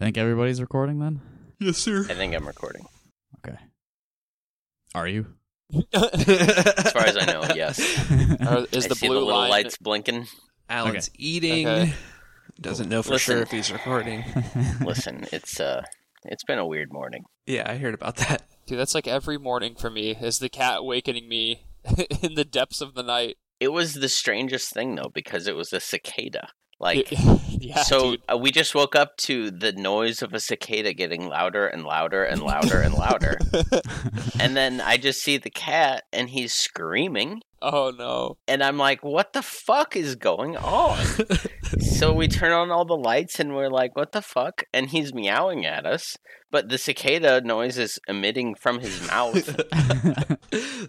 I think everybody's recording then. Yes, sir. I think I'm recording. Okay. Are you? As far as I know, yes. Or is I the see blue the little line? lights blinking. Alan's eating. Okay. Doesn't know for Listen. sure if he's recording. Listen, it's uh, it's been a weird morning. Yeah, I heard about that. Dude, that's like every morning for me. Is the cat awakening me in the depths of the night? It was the strangest thing though because it was a cicada. Like yeah, so dude. uh, we just woke up to the noise of a cicada getting louder and louder and louder and louder. and then I just see the cat and he's screaming oh no. and I'm like, "What the fuck is going on?" so we turn on all the lights and we're like, "What the fuck?" And he's meowing at us, but the cicada noise is emitting from his mouth.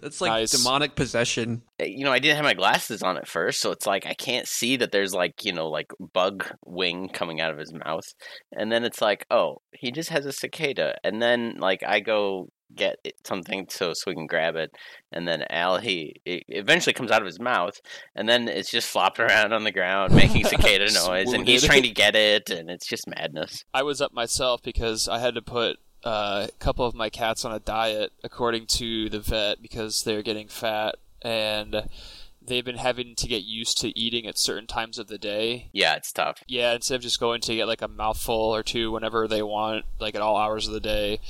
That's like Nice. demonic possession. Uh, you know, I didn't have my glasses on at first, so it's like I can't see that there's like, you know, like bug wing coming out of his mouth. And then it's like, oh, he just has a cicada. And then like I go get something so so we can grab it, and then Al he eventually comes out of his mouth, and then it's just flopping around on the ground making cicada noise, and he's trying to get it, and it's just madness. I was up myself because I had to put uh, a couple of my cats on a diet according to the vet because they're getting fat and they've been having to get used to eating at certain times of the day. Yeah, it's tough. Yeah, instead of just going to get like a mouthful or two whenever they want, like at all hours of the day.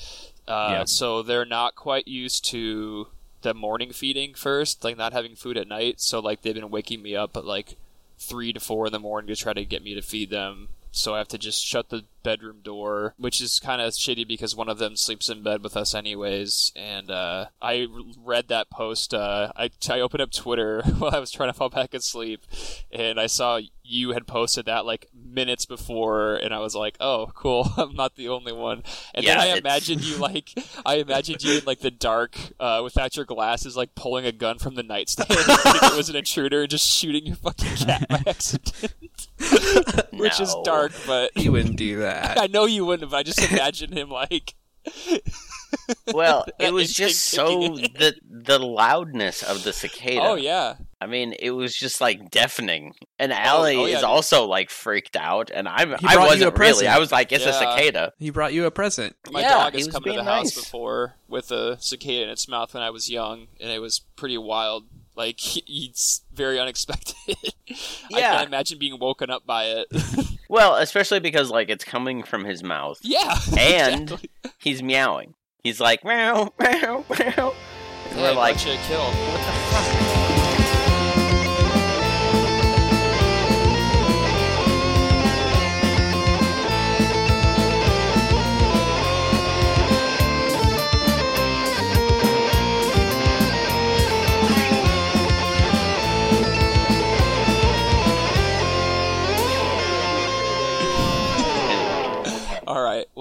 Uh, Yeah. So they're not quite used to the morning feeding first, like not having food at night. So like they've been waking me up at like three to four in the morning to try to get me to feed them. So I have to just shut the bedroom door, which is kind of shitty because one of them sleeps in bed with us anyways. And uh, I read that post. Uh, I, I opened up Twitter while I was trying to fall back asleep, and I saw you had posted that like minutes before, and I was like, "Oh, cool! I'm not the only one." And Yeah, then I it's- imagined you like, I imagined you in like the dark, uh, without your glasses, like pulling a gun from the nightstand, thinking it was an intruder, and just shooting your fucking cat by accident. Which is dark, but you wouldn't do that. I know you wouldn't. But I just imagine him like. Well, it was just so the the loudness of the cicada. Oh yeah, I mean, it was just like deafening. And oh, Allie oh, yeah, is dude. also like freaked out, and I'm He I brought you a wasn't really. I was like, it's a cicada. He brought you a present. my Yeah, dog has come to being the house before with a cicada in its mouth when I was young, and it was pretty wild. Like it's very unexpected. I can't imagine being woken up by it. Well, especially because like it's coming from his mouth. yeah, And- exactly. He's meowing. He's like meow meow meow. And Hey, we're like, what the fuck?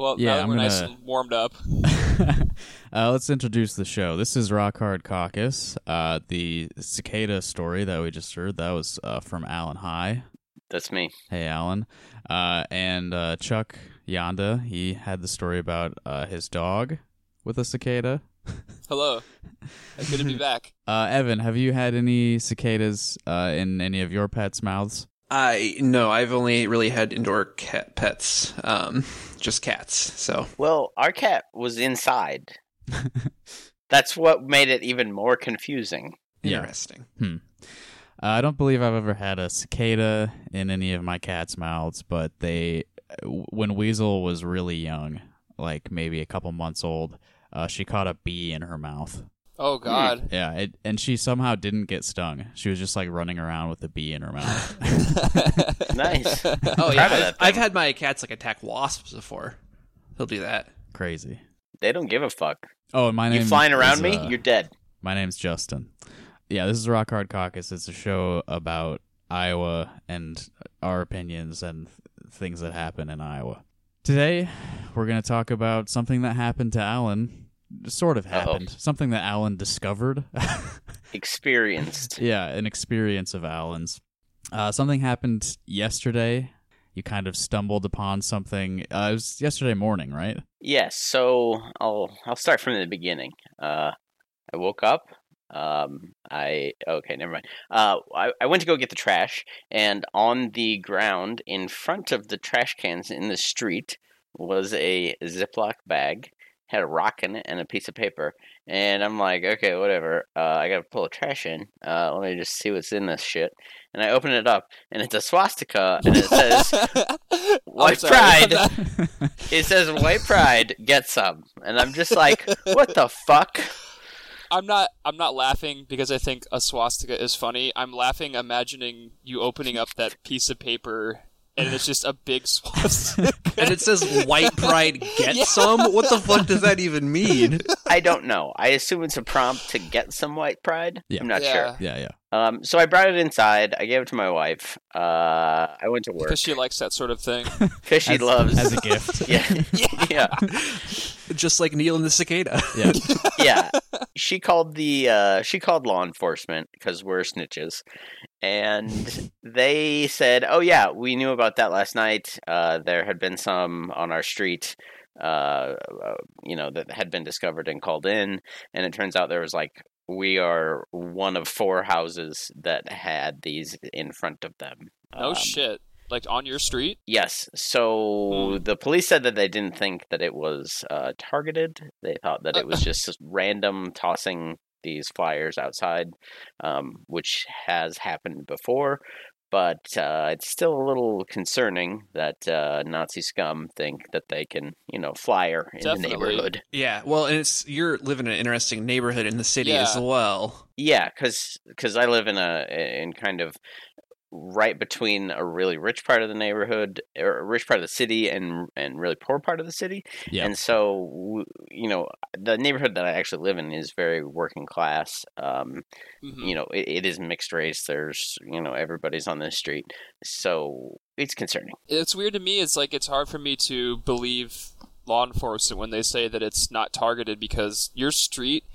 Well, Yeah, now that I'm we're nice gonna- and warmed up. uh, let's introduce the show. This is Rock Hard Caucus. Uh, the cicada story that we just heard that was uh, from Alan High. That's me. Hey, Alan. Uh, and uh, Chuck Yanda, he had the story about uh, his dog with a cicada. Hello. Good to be back. Uh, Evan, have you had any cicadas uh, in any of your pets' mouths? I no, I've only really had indoor cat pets, um, just cats. So Well, our cat was inside. That's what made it even more confusing. Yeah. interesting. Uh, I don't believe I've ever had a cicada in any of my cats' mouths, but they, when Weasel was really young, like maybe a couple months old, uh, she caught a bee in her mouth. Oh God. Yeah, it, and she somehow didn't get stung. She was just like running around with a bee in her mouth. Nice. Oh yeah, I've, I've had my cats like attack wasps before. He'll do that. Crazy. They don't give a fuck. Oh, and my name You flying around is, me, uh, you're dead. My name's Justin. Yeah, this is Rock Hard Caucus. It's a show about Iowa and our opinions and th- things that happen in Iowa. Today, we're going to talk about something that happened to Alan. Sort of happened. Something that Alan discovered. Experienced. yeah, an experience of Alan's. Uh, something happened yesterday. You kind of stumbled upon something. Uh, it was yesterday morning, right? Yes. So I'll I'll start from the beginning. Uh, I woke up. Um, I okay, never mind. Uh, I, I went to go get the trash, and on the ground in front of the trash cans in the street was a Ziploc bag, had a rock in it and a piece of paper. And I'm like, okay, whatever. Uh, I gotta pull the trash in. Uh, let me just see what's in this shit. And I open it up, and it's a swastika, and it says "White sorry. Pride." it says "White Pride, get some." And I'm just like, what the fuck? I'm not. I'm not laughing because I think a swastika is funny. I'm laughing imagining you opening up that piece of paper and it's just a big swastika. And it says white pride get some? What the fuck does that even mean? I don't know. I assume it's a prompt to get some White Pride. Yeah. I'm not Yeah. sure. yeah, yeah. Um, so I brought it inside. I gave it to my wife. Uh, I went to work because she likes that sort of thing. because she as, loves. as a gift. yeah, yeah, Just like Neil and the cicada. yeah. yeah. She called the uh, she called law enforcement because we're snitches, and they said, "Oh yeah, we knew about that last night. Uh, there had been some on our street." Uh, uh, you know that had been discovered and called in, and it turns out there was like we are one of four houses that had these in front of them. No Um, shit. Like on your street? Yes. So the police said that they didn't think that it was uh, targeted. They thought that it was just random tossing these flyers outside, um, which has happened before. But uh, it's still a little concerning that uh, Nazi scum think that they can, you know, flyer in Definitely. the neighborhood. Yeah, well, and it's you're living in an interesting neighborhood in the city as well. Yeah, because because I live in a in kind of right between a really rich part of the neighborhood or a rich part of the city and and really poor part of the city. Yeah. And so you know the neighborhood that I actually live in is very working class. Um, Mhm. you know it, it is mixed race. There's you know everybody's on this street, so it's concerning. It's weird to me. It's like it's hard for me to believe law enforcement when they say that it's not targeted because your street,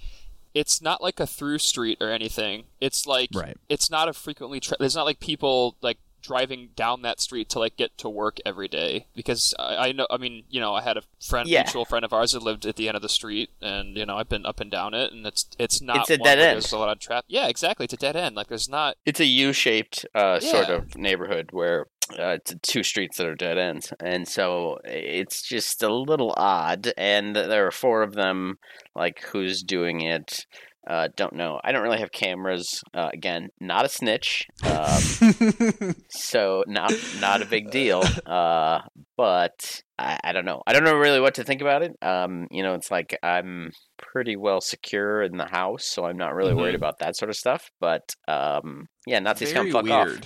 it's not like a through street or anything. It's like Right. it's not a frequently. Tra- it's not like people like driving down that street to like get to work every day because I, I know. I mean, you know, I had a friend, Yeah. mutual friend of ours, that lived at the end of the street, and you know, I've been up and down it, and it's it's not It's a one dead where end. There's a lot of traffic. Yeah, exactly. It's a dead end. Like there's not. It's a U-shaped uh, sort of neighborhood where uh, it's two streets that are dead ends, and so it's just a little odd. And there are four of them. Like who's doing it? Uh, don't know. I don't really have cameras. Uh, again, not a snitch, um, so not not a big deal. Uh, but I, I don't know. I don't know really what to think about it. Um, you know, it's like I'm pretty well secure in the house, so I'm not really worried Mhm. about that sort of stuff. But um, yeah, Nazis Very come fuck off.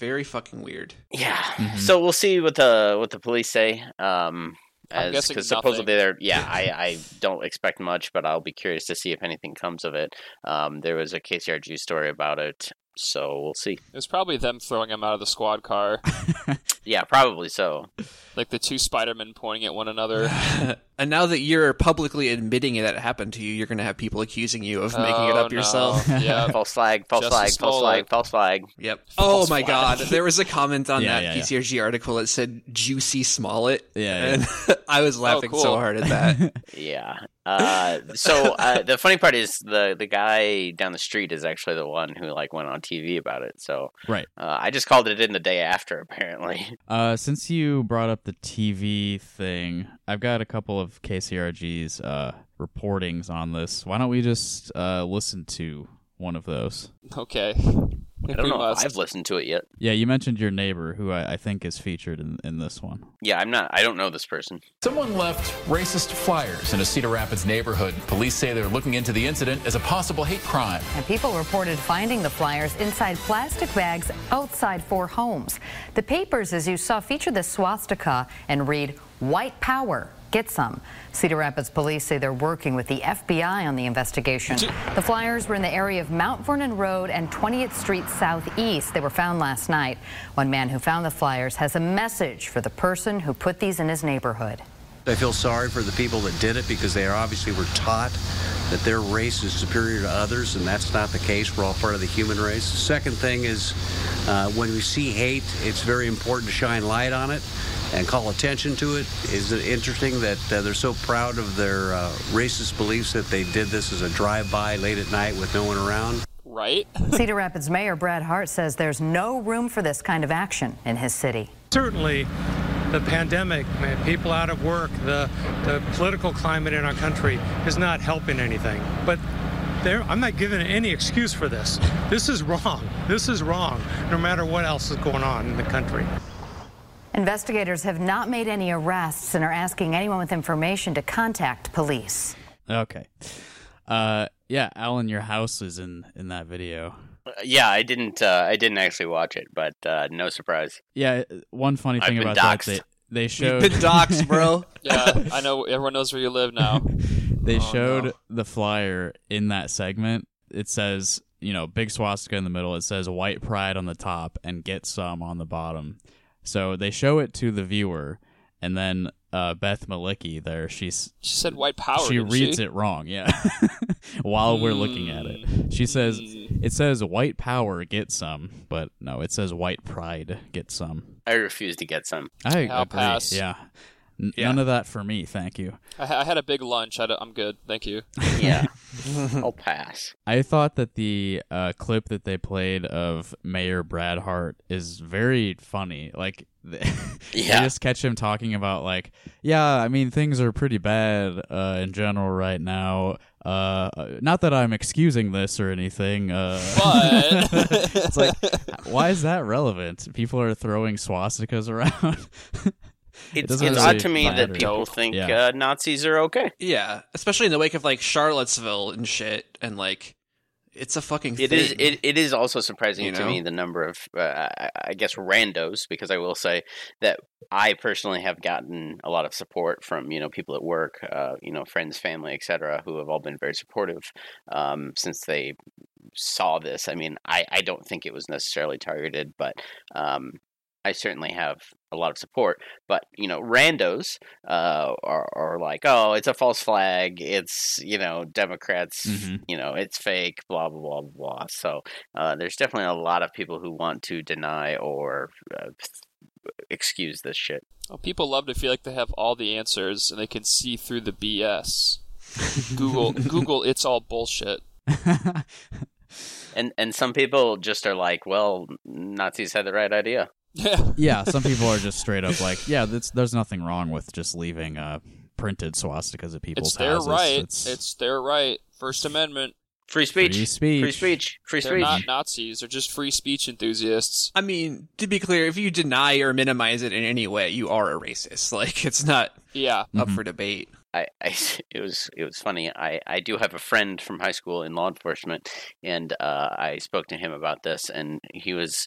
Weird. Very fucking weird. Yeah. Mhm. So we'll see what the what the police say. Um, I'm as guessing because supposedly nothing. they're yeah, I I don't expect much, but I'll be curious to see if anything comes of it. Um, there was a KCRG story about it, so we'll see. It was probably them throwing him out of the squad car, Yeah, probably so. like the two Spider-Men pointing at one another. and now that you're publicly admitting that it happened to you, you're going to have people accusing you of making it Oh, up no. yourself. yeah. False flag, false Justice flag, false flag, false flag. Yep. False oh my flag. god. There was a comment on Yeah, that yeah, yeah. KCRG article that said Jussie Smollett. Yeah, And I was oh, laughing so cool. hard at that. Yeah. Uh, so uh, the funny part is the the guy down the street is actually the one who like went on TV about it. So Right. uh, I just called it in the day after. Apparently. Uh, since you brought up the TV thing, I've got a couple of KCRG's uh, reportings on this. Why don't we just uh, listen to one of those? Okay. I don't know must. if I've listened to it yet. Yeah, you mentioned your neighbor, who I, I think is featured in, in this one. Yeah, I'm not. I don't know this person. Someone left racist flyers in a Cedar Rapids neighborhood. Police say they're looking into the incident as a possible hate crime. And people reported finding the flyers inside plastic bags outside four homes. The papers, as you saw, feature the swastika and read, White Power, get some. Cedar Rapids police say they're working with the FBI on the investigation. The flyers were in the area of Mount Vernon Road and 20th Street Southeast. They were found last night. One man who found the flyers has a message for the person who put these in his neighborhood. I feel sorry for the people that did it because they obviously were taught that their race is superior to others, and that's not the case. We're all part of the human race. The second thing is uh, when we see hate, it's very important to shine light on it and call attention to it. Is it interesting that uh, they're so proud of their uh, racist beliefs that they did this as a drive-by late at night with no one around? right? Cedar Rapids Mayor Brad Hart says there's no room for this kind of action in his city. certainly the pandemic, man, people out of work, the, the political climate in our country is not helping anything. But there, I'm not giving any excuse for this. This is wrong. This is wrong, no matter what else is going on in the country. Investigators have not made any arrests and are asking anyone with information to contact police. Okay. Uh, yeah, Alan, your house is in in that video. Uh, Yeah, I didn't. Uh, I didn't actually watch it, but uh, no surprise. Yeah, one funny I've thing been about that doxxed. they they You've showed been doxxed, bro. Yeah, I know. Everyone knows where you live now. they Oh, showed no. the flyer in that segment. It says, you know, big swastika in the middle. It says white pride on the top and get some on the bottom. So they show it to the viewer, and then uh, Beth Malicki there, she's She said white power. she reads she? it wrong, yeah. While we're looking at it, she says Mm. it says white power get some, but no, it says white pride get some. I refuse to get some. I I'll agree. pass. Yeah. N- Yeah. None of that for me, thank you. I, ha- I had a big lunch. I am good. Thank you. Yeah, I'll pass. I thought that the uh, clip that they played of Mayor Brad Hart is very funny. Like, they Yeah. just catch him talking about like, yeah, I mean things are pretty bad uh, in general right now. Uh, not that I'm excusing this or anything. Uh, But it's like, why is that relevant? People are throwing swastikas around. It It's, it's really odd to me that matter. people think Yeah. uh, Nazis are okay. yeah, especially in the wake of like Charlottesville and shit, and like it's a fucking. It thing. is. It, it is also surprising You to me the number of, uh, I- I guess, randos. Because I will say that I personally have gotten a lot of support from you know people at work, uh, you know, friends, family, etc., who have all been very supportive um, since they saw this. I mean, I I don't think it was necessarily targeted, but um, I certainly have a lot of support. But you know, randos uh, are are like, oh, it's a false flag. It's you know, Democrats. Mhm. You know, it's fake. Blah blah blah blah. blah. So uh, there's definitely a lot of people who want to deny or uh, excuse this shit. Well, people love to feel like they have all the answers and they can see through the BS. Google, Google, it's all bullshit. And and some people just are like, well, Nazis had the right idea. Yeah, yeah, some people are just straight up like, yeah, that's, there's nothing wrong with just leaving uh, printed swastikas at people's houses. it's their houses. right. It's, It's their right. First Amendment. Free speech. Free speech. Free speech. Free They're speech. not Nazis. They're just free speech enthusiasts. I mean, to be clear, if you deny or minimize it in any way, you are a racist. Like it's not Yeah. up Mhm. for debate. I, I it was it was funny. I, I do have a friend from high school in law enforcement, and uh, I spoke to him about this, and he was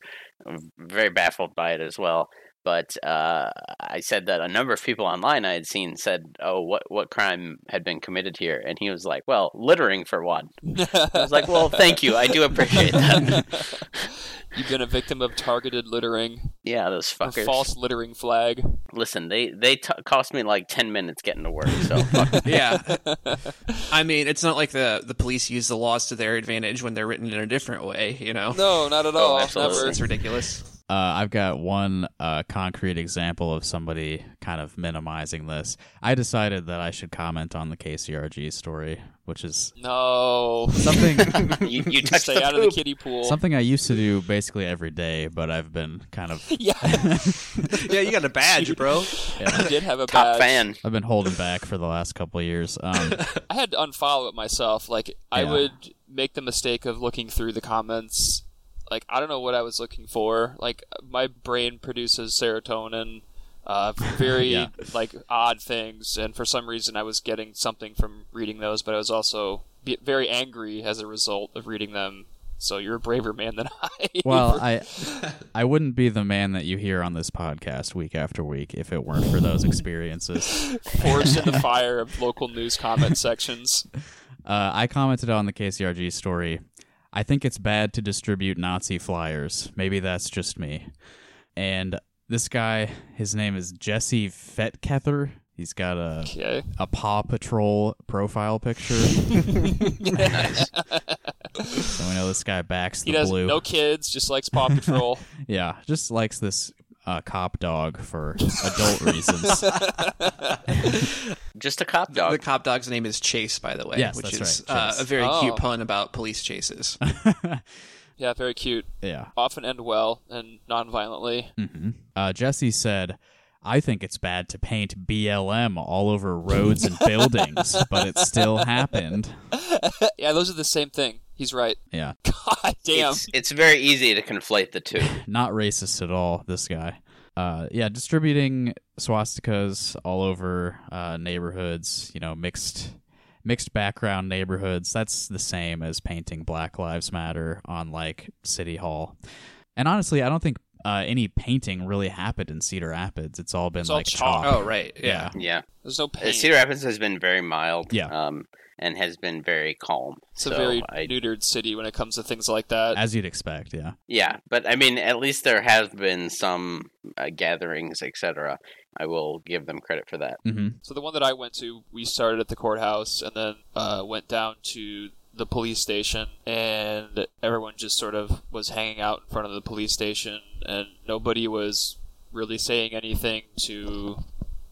very baffled by it as well. But uh, I said that a number of people online I had seen said, "Oh, what what crime had been committed here?" And he was like, "Well, littering for one." I was like, "Well, thank you. I do appreciate that." You've been a victim of targeted littering, yeah, those a fuckers. false littering flag. Listen, they they t- cost me like ten minutes getting to work. So fuck. Yeah, I mean, it's not like the the police use the laws to their advantage when they're written in a different way. You know, No, not at Oh, all. absolutely. Never. it's ridiculous. Uh, I've got one uh, concrete example of somebody kind of minimizing this. I decided that I should comment on the KCRG story, which is No. something you, you touched Stay the out of the kiddie pool. something I used to do basically every day, but I've been kind of Yeah. yeah, you got a badge, bro. I did have a Top badge. fan. I've been holding back for the last couple of years. Um, I had to unfollow it myself. Like I Yeah. would make the mistake of looking through the comments. Like I don't know what I was looking for. Like my brain produces serotonin, uh, very Yeah. like odd things, and for some reason I was getting something from reading those, but I was also be- very angry as a result of reading them. So you're a braver man than I. well, I I wouldn't be the man that you hear on this podcast week after week if it weren't for those experiences. forged in the fire of local news comment sections. Uh, I commented on the KCRG story. I think it's bad to distribute Nazi flyers. Maybe that's just me. And this guy, his name is Jesse Fetkether. He's got a Okay. a Paw Patrol profile picture. So we know this guy backs He the does blue. no kids, just likes Paw Patrol. Yeah, just likes this uh, cop dog for adult reasons. Just a cop dog. The cop dog's name is Chase, by the way, Yes, which that's is right, uh, a very Oh. cute pun about police chases. yeah, very cute. yeah. Often end well and non-violently. hmm Uh, Jesse said, I think it's bad to paint BLM all over roads and buildings, but it still happened. yeah, those are the same thing. He's right. Yeah. God damn. It's, it's very easy to conflate the two. Not racist at all, this guy. Uh, yeah, distributing swastikas all over uh, neighborhoods, you know, mixed mixed background neighborhoods. That's the same as painting Black Lives Matter on like City Hall. And honestly, I don't think uh, any painting really happened in Cedar Rapids. It's all been It's all like chalk. chalk. Oh, right. Yeah. Yeah. There's no Uh, pain. Cedar Rapids has been very mild. Yeah. Um, and has been very calm. it's a very I, neutered city when it comes to things like that. As you'd expect, yeah. yeah, but I mean, at least there have been some uh, gatherings, etc. I will give them credit for that. hmm So the one that I went to, we started at the courthouse and then uh, went down to the police station, and everyone just sort of was hanging out in front of the police station, and nobody was really saying anything to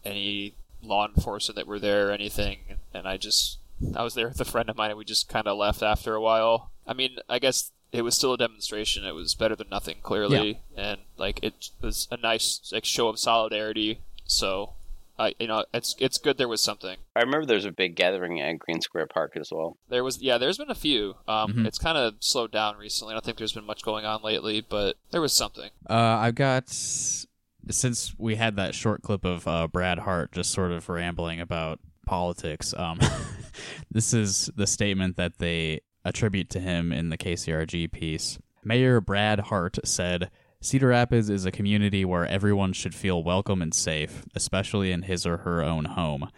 any law enforcement that were there or anything. And I just, I was there with a friend of mine, and we just kind of left after a while. I mean, I guess it was still a demonstration. It was better than nothing, clearly, and like it was a nice like show of solidarity. So I, you know, it's it's good there was something. I remember there was a big gathering at Green Square Park as well. There was, yeah, there's been a few. Um, Mhm. It's kind of slowed down recently. I don't think there's been much going on lately, but there was something. Uh, I've got since we had that short clip of uh, Brad Hart just sort of rambling about politics. Um, this is the statement that they attribute to him in the KCRG piece. Mayor Brad Hart said. Cedar Rapids is a community where everyone should feel welcome and safe, especially in his or her own home.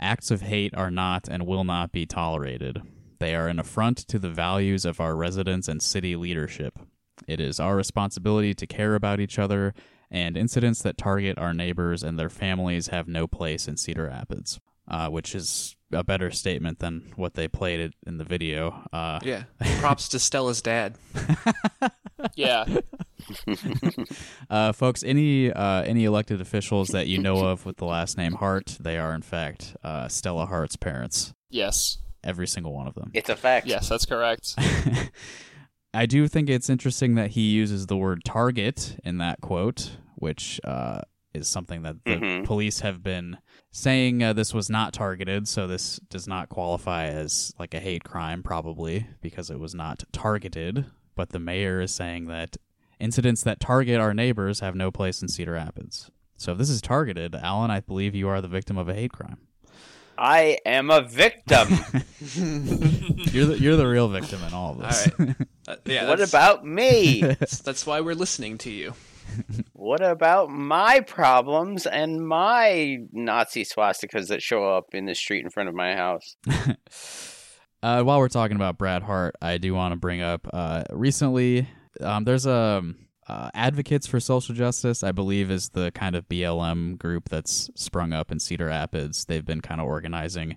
Acts of hate are not and will not be tolerated. They are an affront to the values of our residents and city leadership. It is our responsibility to care about each other, and incidents that target our neighbors and their families have no place in Cedar Rapids, uh, which is a better statement than what they played it in the video. Uh, Yeah. Props to Stella's dad. Yeah, uh, folks, any uh, any elected officials that you know of with the last name Hart, they are in fact uh, Stella Hart's parents. yes, Every single one of them. It's a fact. yes, that's correct. I do think it's interesting that he uses the word target in that quote, which uh, is something that the Mhm. police have been saying uh, this was not targeted, so this does not qualify as like a hate crime, probably because it was not targeted. But the mayor is saying that incidents that target our neighbors have no place in Cedar Rapids. So if this is targeted, Alan, I believe you are the victim of a hate crime. I am a victim. You're the, you're the real victim in all of this. right. Uh, yeah, what about me? that's, that's why we're listening to you. What about my problems and my Nazi swastikas that show up in the street in front of my house? Uh, while we're talking about Brad Hart, I do want to bring up uh, recently um, there's a uh, Advocates for Social Justice, I believe, is the kind of BLM group that's sprung up in Cedar Rapids. They've been kind of organizing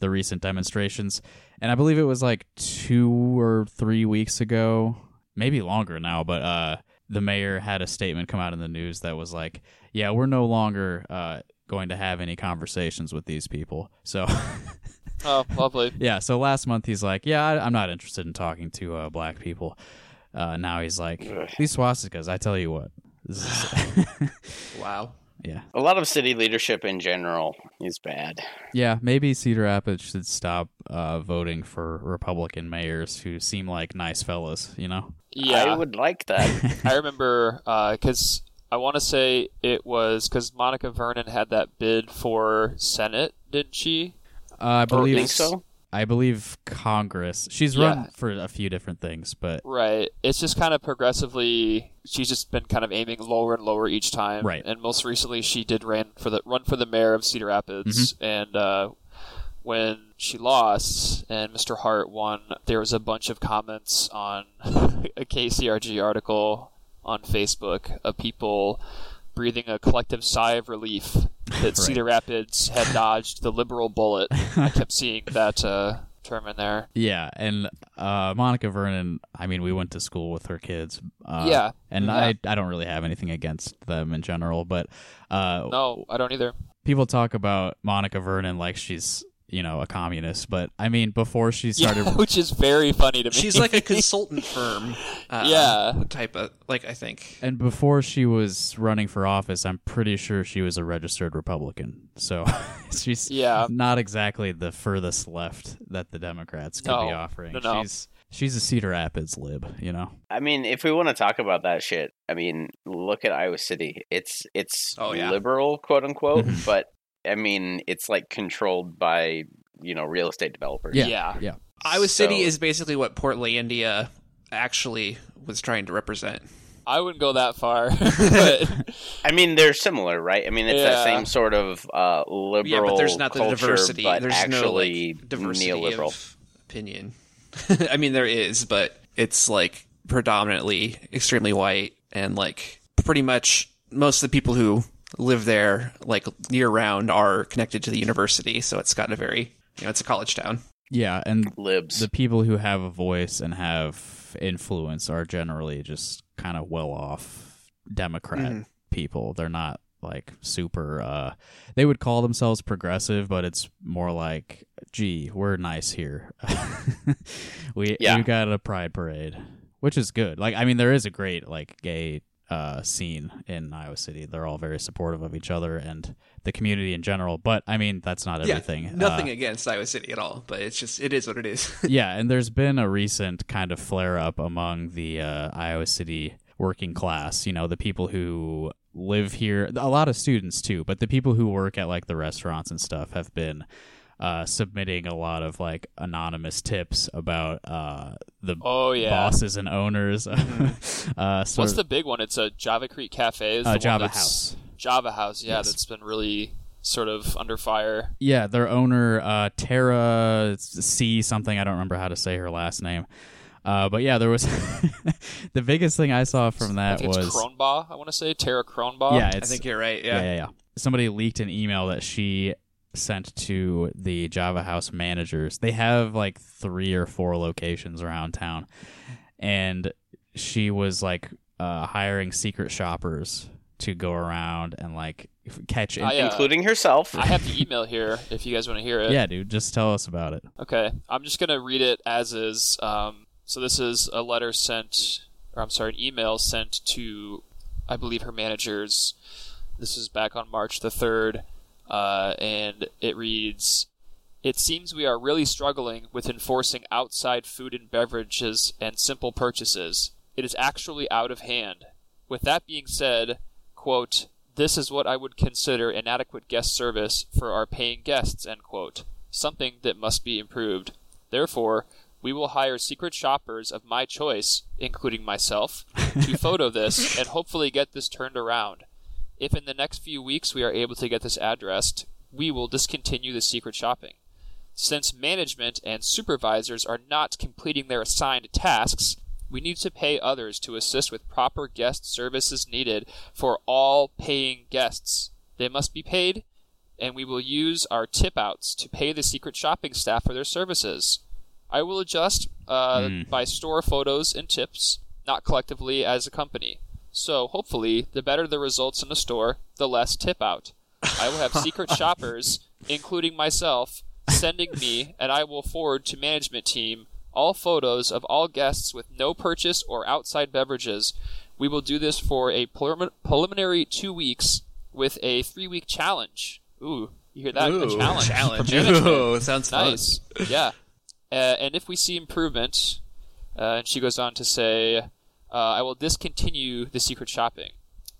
the recent demonstrations, and I believe it was like two or three weeks ago, maybe longer now, but uh, the mayor had a statement come out in the news that was like, "Yeah, we're no longer uh, going to have any conversations with these people." So. Oh, lovely. Yeah, so last month he's like, "Yeah, I, I'm not interested in talking to uh, black people." Uh, now he's like, "These swastikas, I tell you what." Wow. Yeah, A lot of city leadership in general is bad. yeah. Maybe Cedar Rapids should stop uh, voting for Republican mayors who seem like nice fellas. You know? Yeah, I would like that. I remember because I want to say it was because Monica Vernon had that bid for Senate, didn't she? Uh, I believe think so? I believe Congress. She's Yeah. run for a few different things, but Right. It's just kind of progressively. She's just been kind of aiming lower and lower each time. Right. And most recently, she did ran for the run for the mayor of Cedar Rapids, and uh, when she lost and Mr. Hart won, there was a bunch of comments on a KCRG article on Facebook of people breathing a collective sigh of relief that Cedar Rapids had dodged the liberal bullet. I kept seeing that uh, term in there. yeah. And uh, Monica Vernon. I mean, we went to school with her kids. Uh, Yeah. and Yeah. I I don't really have anything against them in general, but uh, No, I don't either. people talk about Monica Vernon like she's you know, a communist. But I mean, before she started, Yeah, which is very funny to me. She's like a consultant firm. Uh, Yeah. Type of like I think. and before she was running for office, I'm pretty sure she was a registered Republican. So she's Yeah. not exactly the furthest left that the Democrats could be offering. No, no. She's she's a Cedar Rapids lib, you know. I mean, if we want to talk about that shit, I mean, look at Iowa City. It's it's Oh, yeah. liberal, quote unquote, but I mean, it's like controlled by you know real estate developers. Yeah. Yeah. Yeah. Iowa City is basically what Portlandia actually was trying to represent. I wouldn't go that far. but I mean, they're similar, right? I mean, it's that same sort of uh, liberal yeah, but there's not the culture, diversity. but There's actually no like, diversity neoliberal. of opinion. I mean, there is, but it's like predominantly extremely white and like pretty much most of the people who live there like year round are connected to the university, so it's got a very you know it's a college town. Yeah, and libs. the people who have a voice and have influence are generally just kind of well off Democrat Mhm. people. They're not like super uh they would call themselves progressive, but it's more like, gee, we're nice here. we Yeah. we got a pride parade. Which is good. Like I mean there is a great like gay uh scene in Iowa City. They're all very supportive of each other and the community in general. But I mean that's not everything. Yeah, nothing Uh, against Iowa City at all, but it's just it is what it is. yeah, and there's been a recent kind of flare up among the uh, Iowa City working class. You know, the people who live here, a lot of students too, but the people who work at like the restaurants and stuff have been uh, submitting a lot of like anonymous tips about uh, the oh yeah. bosses and owners. uh, sort What's of- the big one? It's a Java Creek Cafe. Is the uh, one Java that's- House? Java House. Yeah, Yes. that's been really sort of under fire. Yeah, their owner, uh, Tara C something. I don't remember how to say her last name. Uh, but yeah, there was the biggest thing I saw from I that think was it's Cronbaugh. I want to say Tara Cronbaugh. yeah, I think you're right. yeah. Yeah. yeah, yeah. Somebody leaked an email that she sent to the Java House managers. They have like three or four locations around town, and she was like uh, hiring secret shoppers to go around and like f- catch. I, uh, including herself. I have the email here if you guys want to hear it. yeah, dude, just tell us about it. Okay, I'm just gonna read it as is. Um, so this is a letter sent, or I'm sorry, an email sent to, I believe her managers. This is back on March the third, uh, and it reads. It seems we are really struggling with enforcing outside food and beverages and simple purchases. It is actually out of hand. With that being said, quote, this is what I would consider inadequate guest service for our paying guests, end quote. Something that must be improved. Therefore, we will hire secret shoppers of my choice, including myself, to photo this and hopefully get this turned around. If in the next few weeks we are able to get this addressed, we will discontinue the secret shopping. Since management and supervisors are not completing their assigned tasks, we need to pay others to assist with proper guest services needed for all paying guests. They must be paid, and we will use our tip outs to pay the secret shopping staff for their services. I will adjust uh, Hmm. by store photos and tips, not collectively as a company. So, hopefully, the better the results in the store, the less tip out. I will have secret shoppers, including myself, sending me, and I will forward to management team all photos of all guests with no purchase or outside beverages. We will do this for a prelim- preliminary two weeks with a three week challenge. Ooh, you hear that? a challenge. challenge. Ooh, sounds fun. Nice. yeah. Uh, and if we see improvement, uh, and she goes on to say, uh, I will discontinue the secret shopping.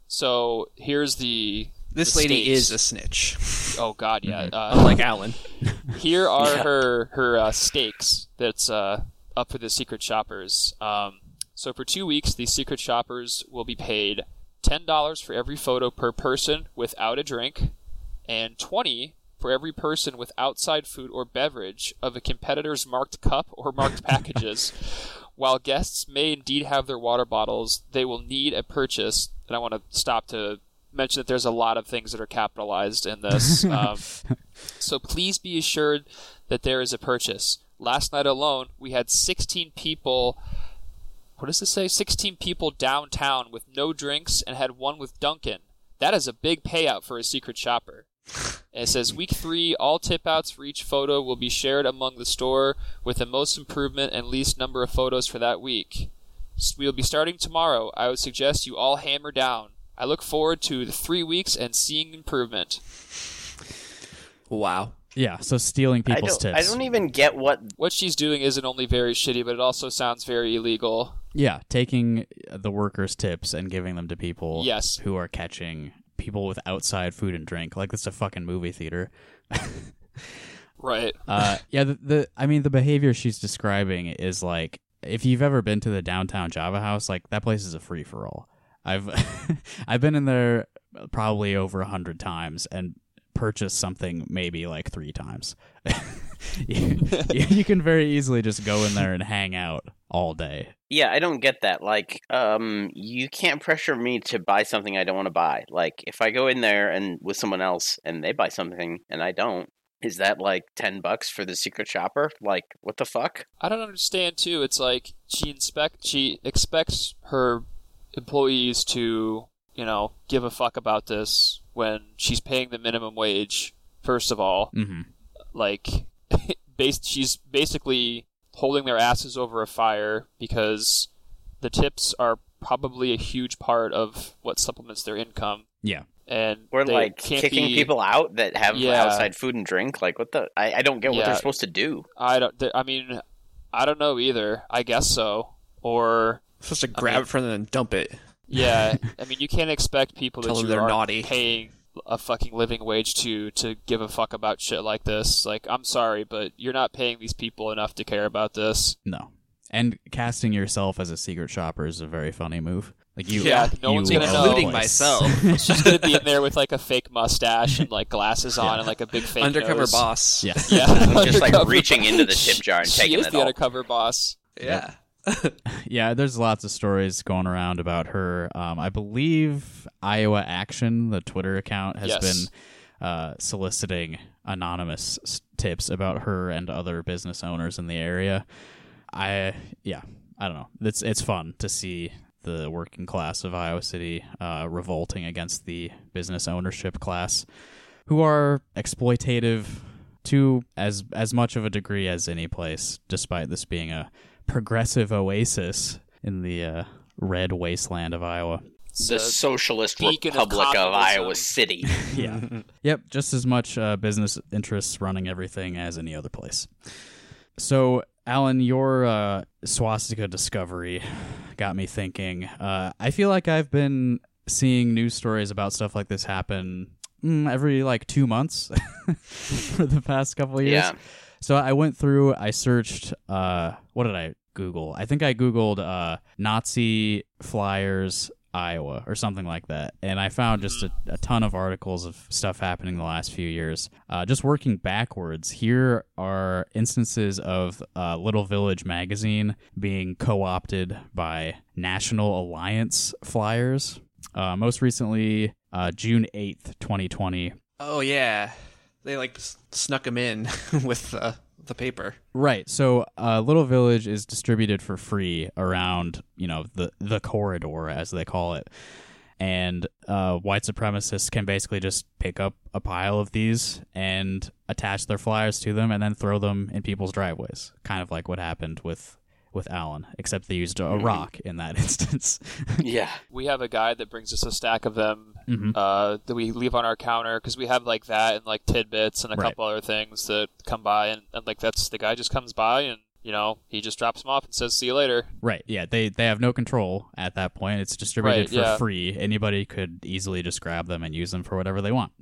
So here's the. This the lady stakes. is a snitch, Oh God, yeah. Uh, unlike Alan. here are her her uh, stakes that's uh, up for the secret shoppers. Um, so for two weeks, these secret shoppers will be paid ten dollars for every photo per person without a drink, and twenty for every person with outside food or beverage of a competitor's marked cup or marked packages. While guests may indeed have their water bottles, they will need a purchase. And I want to stop to mention that there's a lot of things that are capitalized in this. Um, so please be assured that there is a purchase. Last night alone, we had 16 people. What does this say? 16 people downtown with no drinks and had one with Dunkin. That is a big payout for a secret shopper. And it says week three, all tip outs for each photo will be shared among the store with the most improvement and least number of photos for that week. We'll be starting tomorrow. I would suggest you all hammer down. I look forward to the three weeks and seeing improvement. Wow. Yeah, so stealing people's don't. tips. I don't even get what. What she's doing isn't only very shitty, but it also sounds very illegal. Yeah, taking the workers' tips and giving them to people Yes. who are catching people with outside food and drink. Like it's a fucking movie theater. Right. Uh, yeah, the, the I mean the behavior she's describing is like if you've ever been to the downtown Java House, like that place is a free for all. I've I've been in there probably over a hundred times and purchased something maybe like three times. you, you can very easily just go in there and hang out all day. Yeah, I don't get that. Like, um, you can't pressure me to buy something I don't want to buy. Like, if I go in there and with someone else and they buy something and I don't, is that like ten bucks for the secret shopper? Like, what the fuck? I don't understand too. It's like she inspect she expects her employees to, you know, give a fuck about this when she's paying the minimum wage. First of all, Mm-hmm. like, based she's basically holding their asses over a fire because the tips are probably a huge part of what supplements their income, Yeah. and We're like kicking be- people out that have Yeah. outside food and drink. Like, what the? I, I don't get what Yeah. they're supposed to do. I don't. I mean, I don't know either. I guess so. Or Supposed to I grab mean- it from them and dump it. yeah, I mean, you can't expect people Tell that you they're are naughty. paying a fucking living wage to to give a fuck about shit like this. Like, I'm sorry, but you're not paying these people enough to care about this. No. And casting yourself as a secret shopper is a very funny move. Like you, Yeah, no you one's gonna own know. Including place. myself. She's gonna be in there with like a fake mustache and like glasses on and like a big fake Undercover nose. boss. yeah. Yeah, Just like reaching into the tip jar and she taking is it the all. undercover boss. Yeah. Yeah, there's lots of stories going around about her. Um, I believe Iowa Action, the Twitter account, has Yes. been uh, soliciting anonymous s- tips about her and other business owners in the area. I yeah, I don't know. It's it's fun to see the working class of Iowa City uh, revolting against the business ownership class, who are exploitative to as as much of a degree as any place, despite this being a progressive oasis in the uh, red wasteland of Iowa. the a Socialist beacon of Republic of. Iowa City. Yeah. yep. Just as much uh, business interests running everything as any other place. So, Alan, your uh, swastika discovery got me thinking. Uh, I feel like I've been seeing news stories about stuff like this happen mm, every like two months for the past couple of years. Yeah. So I went through, I searched, uh, what did I Google? I think I Googled uh, Nazi flyers Iowa or something like that. And I found just a, a ton of articles of stuff happening the last few years. Uh, just working backwards, here are instances of uh, Little Village magazine being co opted by National Alliance flyers. Uh, most recently, uh, June 8th, 2020. Oh yeah. They like snuck them in with uh, the paper. Right. So, uh, Little Village is distributed for free around, you know, the the corridor as they call it, and uh, white supremacists can basically just pick up a pile of these and attach their flyers to them, and then throw them in people's driveways. Kind of like what happened with with Alan, except they used a rock in that instance. Yeah. We have a guy that brings us a stack of them Mhm. uh, that we leave on our counter because we have like that and like tidbits and a Right. couple other things that come by and, and like that's the guy just comes by and you know he just drops them off and says see you later. Right. Yeah. They they have no control at that point. It's distributed Right, for yeah. free. Anybody could easily just grab them and use them for whatever they want.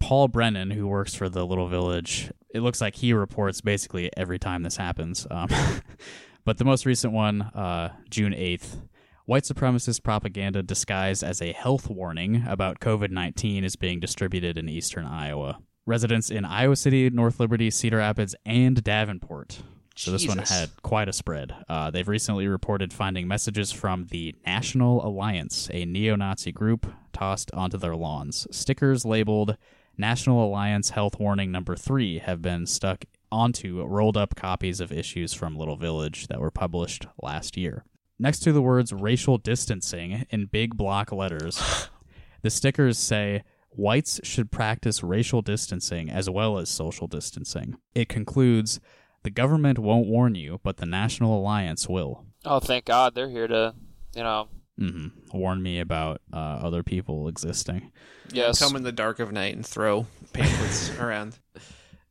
Paul Brennan, who works for the Little Village, it looks like he reports basically every time this happens. Um, but the most recent one, uh, June eighth. White supremacist propaganda disguised as a health warning about COVID 19 is being distributed in eastern Iowa. Residents in Iowa City, North Liberty, Cedar Rapids, and Davenport. So this one had quite a spread. Uh, they've recently reported finding messages from the National Alliance, a neo Nazi group, tossed onto their lawns. Stickers labeled National Alliance Health Warning Number 3 have been stuck onto rolled up copies of issues from Little Village that were published last year. Next to the words racial distancing in big block letters, the stickers say, whites should practice racial distancing as well as social distancing. It concludes the government won't warn you, but the National Alliance will. Oh, thank God they're here to, you know, hmm Warn me about uh, other people existing. yes. Come in the dark of night and throw pamphlets around.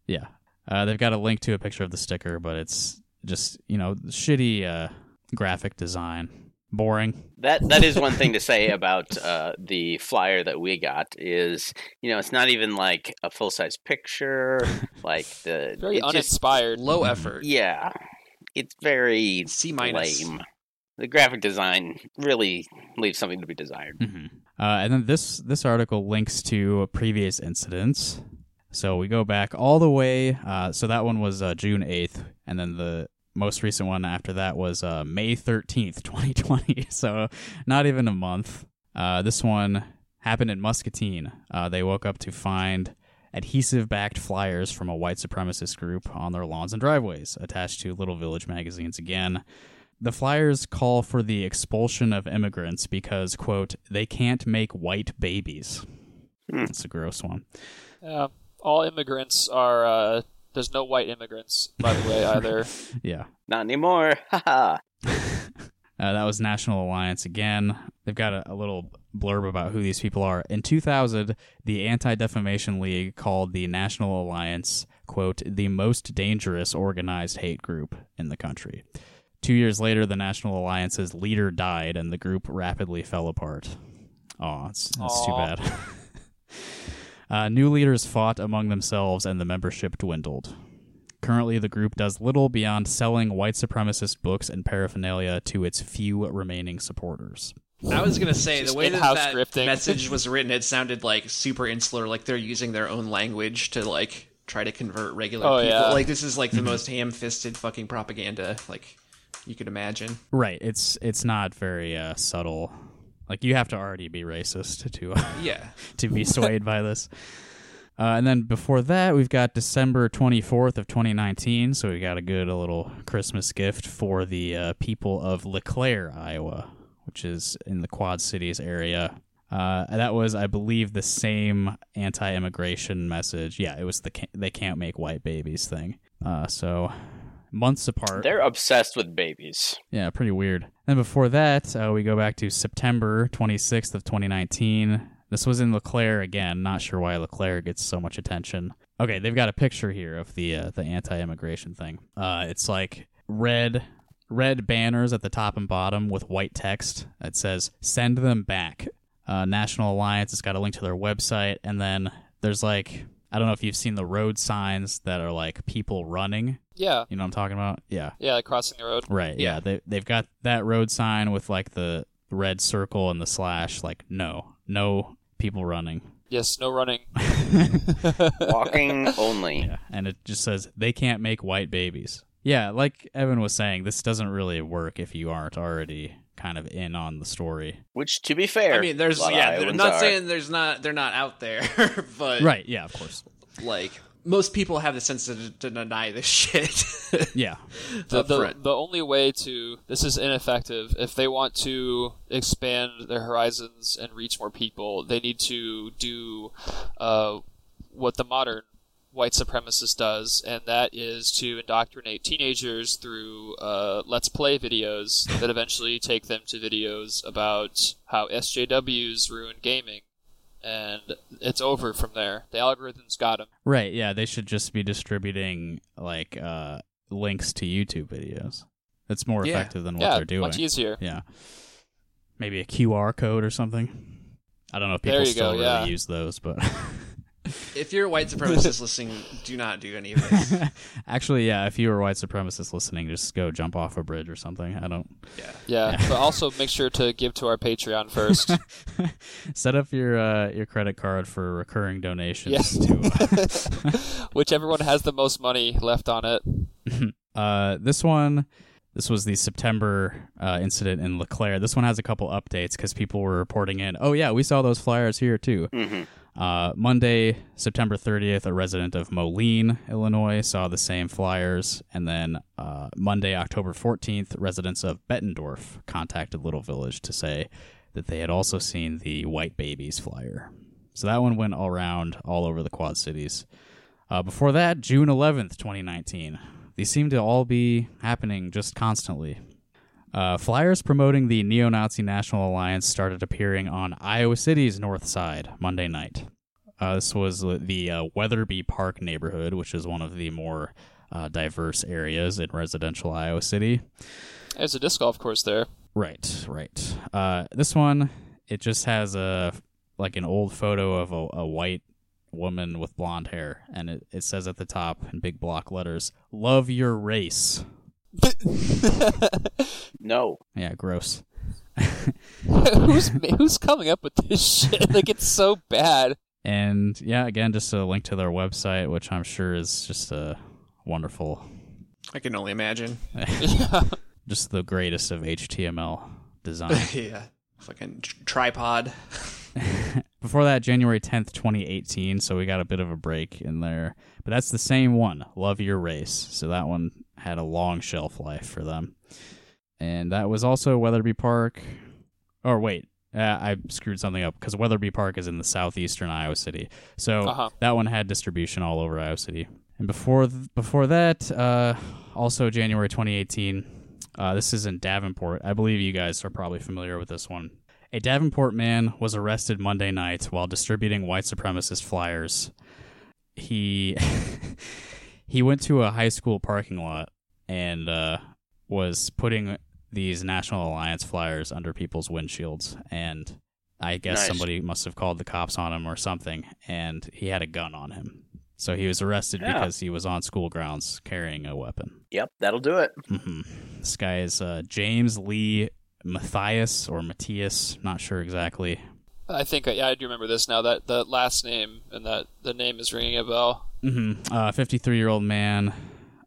Yeah. Uh, they've got a link to a picture of the sticker, but it's just, you know, shitty uh, graphic design. Boring. That that is one thing to say about uh, the flyer that we got is you know it's not even like a full size picture like the Very it just- uninspired. Low effort. yeah it's very C minus. lame. The graphic design really leaves something to be desired. hmm Uh, and then this this article links to previous incidents. So we go back all the way. Uh, so that one was uh, June eighth, and then the most recent one after that was uh, May thirteenth, twenty twenty. So not even a month. Uh, this one happened in Muscatine. Uh, they woke up to find adhesive backed flyers from a white supremacist group on their lawns and driveways, attached to Little Village magazines again. The flyers call for the expulsion of immigrants because, quote, they can't make white babies. Hmm. That's a gross one. Yeah. All immigrants are. Uh, there's no white immigrants, by the way, either. Yeah. Not anymore. Haha. Uh, that was National Alliance again. They've got a, a little blurb about who these people are. In 2000, the Anti Defamation League called the National Alliance, quote, the most dangerous organized hate group in the country. Two years later, the National Alliance's leader died and the group rapidly fell apart. Oh, that's, that's too bad. Uh, new leaders fought among themselves and the membership dwindled. Currently, the group does little beyond selling white supremacist books and paraphernalia to its few remaining supporters. I was gonna say the Just way that in-house that scripting. message was written, it sounded like super insular, like they're using their own language to like try to convert regular Oh, people. yeah. Like this is like the most ham-fisted fucking propaganda like you could imagine. Right. It's it's not very uh, subtle. Like you have to already be racist to uh, Yeah. to be swayed by this. Uh, and then before that, we've got December 24th of 2019. So we got a good a little Christmas gift for the uh, people of LeClaire, Iowa, which is in the Quad Cities area. Uh, that was, I believe, the same anti-immigration message. Yeah, it was the ca- they can't make white babies thing. Uh, so months apart. They're obsessed with babies. Yeah, pretty weird. And before that, uh, we go back to September 26th of 2019. This was in Leclaire again. Not sure why Leclaire gets so much attention. Okay, they've got a picture here of the uh, the anti-immigration thing. Uh, it's like red red banners at the top and bottom with white text that says "Send them back." Uh, National Alliance. It's got a link to their website, and then there's like I don't know if you've seen the road signs that are like people running. Yeah. You know what I'm talking about? Yeah. Yeah, like crossing the road. Right. Yeah. Yeah. They they've got that road sign with like the red circle and the slash. Like no, no people running. Yes, no running. Walking only. Yeah. And it just says they can't make white babies. Yeah. Like Evan was saying, this doesn't really work if you aren't already kind of in on the story. Which, to be fair, I mean, there's a lot of yeah. I'm not are. saying there's not they're not out there, but Right. Yeah. Of course. like most people have the sense to, to deny this shit. Yeah. The, the, the only way to this is ineffective if they want to expand their horizons and reach more people they need to do uh, what the modern white supremacist does and that is to indoctrinate teenagers through uh, let's play videos that eventually take them to videos about how sjws ruin gaming and it's over from there the algorithms got them Right. Yeah. They should just be distributing like uh, links to YouTube videos. That's more Yeah. effective than what yeah they're doing. much easier Yeah. Maybe a QR code or something. I don't know if people still go, really yeah. use those, but if you're a white supremacist listening, do not do any of this. actually, yeah, if you were a white supremacist listening, just go jump off a bridge or something. I don't Yeah. yeah, but also make sure to give to our patreon first set up your uh, your credit card for recurring donations Yes. to uh, whichever one has the most money left on it. Uh, this one, this was the September uh, incident in LeClaire. This one has a couple updates because people were reporting in. Oh yeah, we saw those flyers here too. Mhm. Uh, Monday, September 30th, a resident of Moline, Illinois, saw the same flyers, and then uh, Monday, October 14th, residents of Bettendorf contacted Little Village to say that they had also seen the White Babies flyer. So that one went all around all over the Quad Cities. Uh, before that, June 11th, 2019. These seem to all be happening just constantly. Uh, flyers promoting the Neo Nazi National Alliance started appearing on Iowa City's north side Monday night. Uh, this was the uh, Wetherby Park neighborhood, which is one of the more uh, diverse areas in residential Iowa City. There's a disc golf course there. Right, right. Uh, this one, it just has a like an old photo of a, a white woman with blonde hair, and it, it says at the top in big block letters, "Love your race." No. Yeah, gross. who's who's coming up with this shit? Like it's so bad. And yeah, again, just a link to their website, which I'm sure is just a wonderful, I can only imagine. just the greatest of HTML design. yeah. Fucking tr- tripod. Before that, January 10th, 2018, so we got a bit of a break in there. But that's the same one, Love Your Race. So that one had a long shelf life for them. And that was also Wetherby Park. Or wait, uh, I screwed something up because Wetherby Park is in the southeastern Iowa City. So Uh-huh. that one had distribution all over Iowa City. And before th- before that, uh, also January 2018, uh, this is in Davenport. I believe you guys are probably familiar with this one. A Davenport man was arrested Monday night while distributing white supremacist flyers. He he went to a high school parking lot and uh, was putting these National Alliance flyers under people's windshields. And I guess Nice. somebody must have called the cops on him or something. And he had a gun on him. So he was arrested Yeah. because he was on school grounds carrying a weapon. Yep, that'll do it. hmm This guy is uh, James Lee Matthias or Matthias, not sure exactly. I think yeah, I do remember this now. That the last name and that the name is ringing a bell. Hmm Uh, 53 year old man.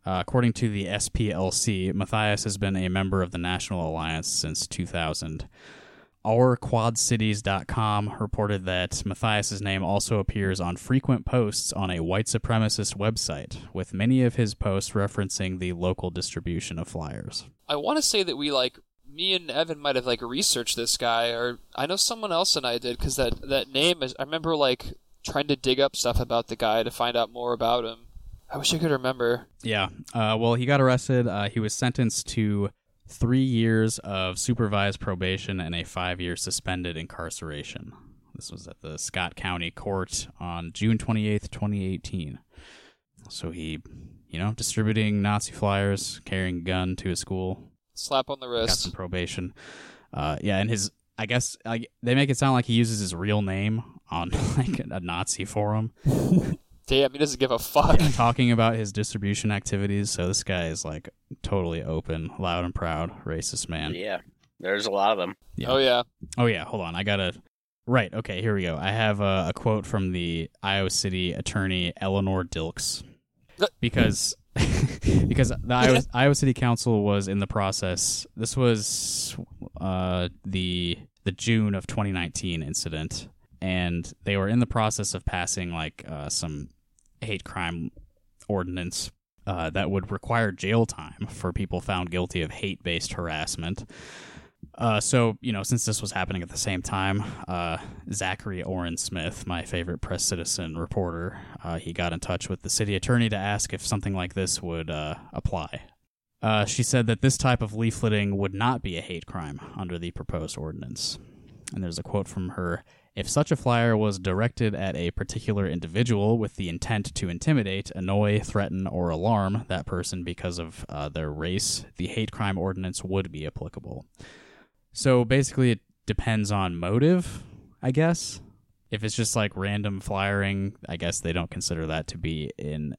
Uh, according to the SPLC, Matthias has been a member of the National Alliance since 2000. OurQuadCities.com reported that Matthias's name also appears on frequent posts on a white supremacist website, with many of his posts referencing the local distribution of flyers. I want to say that we like me and Evan might have like researched this guy, or I know someone else and I did because that that name is. I remember like trying to dig up stuff about the guy to find out more about him. I wish I could remember. Yeah. Uh, well, he got arrested. Uh, he was sentenced to three years of supervised probation and a five year suspended incarceration. This was at the Scott County Court on June 28th, 2018. So he, you know, distributing Nazi flyers, carrying a gun to a school, Slap on the wrist. got some probation. Uh, yeah, and his, I guess, like, they make it sound like he uses his real name on like a Nazi forum. Damn, he doesn't give a fuck. yeah, talking about his distribution activities. So this guy is like totally open, loud and proud, racist man. Yeah, there's a lot of them. Yeah. Oh yeah. Oh yeah, hold on, I gotta. Right, okay, here we go. I have a, a quote from the Iowa City attorney Eleanor Dilkes because because the Iowa, Iowa City Council was in the process. This was uh, the the June of 2019 incident, and they were in the process of passing like uh, some hate crime ordinance uh, that would require jail time for people found guilty of hate based harassment. Uh, so, you know, since this was happening at the same time, uh, Zachary Oren Smith, my favorite press citizen reporter, uh, he got in touch with the city attorney to ask if something like this would uh, apply. Uh, she said that this type of leafleting would not be a hate crime under the proposed ordinance. And there's a quote from her If such a flyer was directed at a particular individual with the intent to intimidate, annoy, threaten, or alarm that person because of uh, their race, the hate crime ordinance would be applicable. So basically, it depends on motive, I guess. If it's just like random flyering, I guess they don't consider that to be an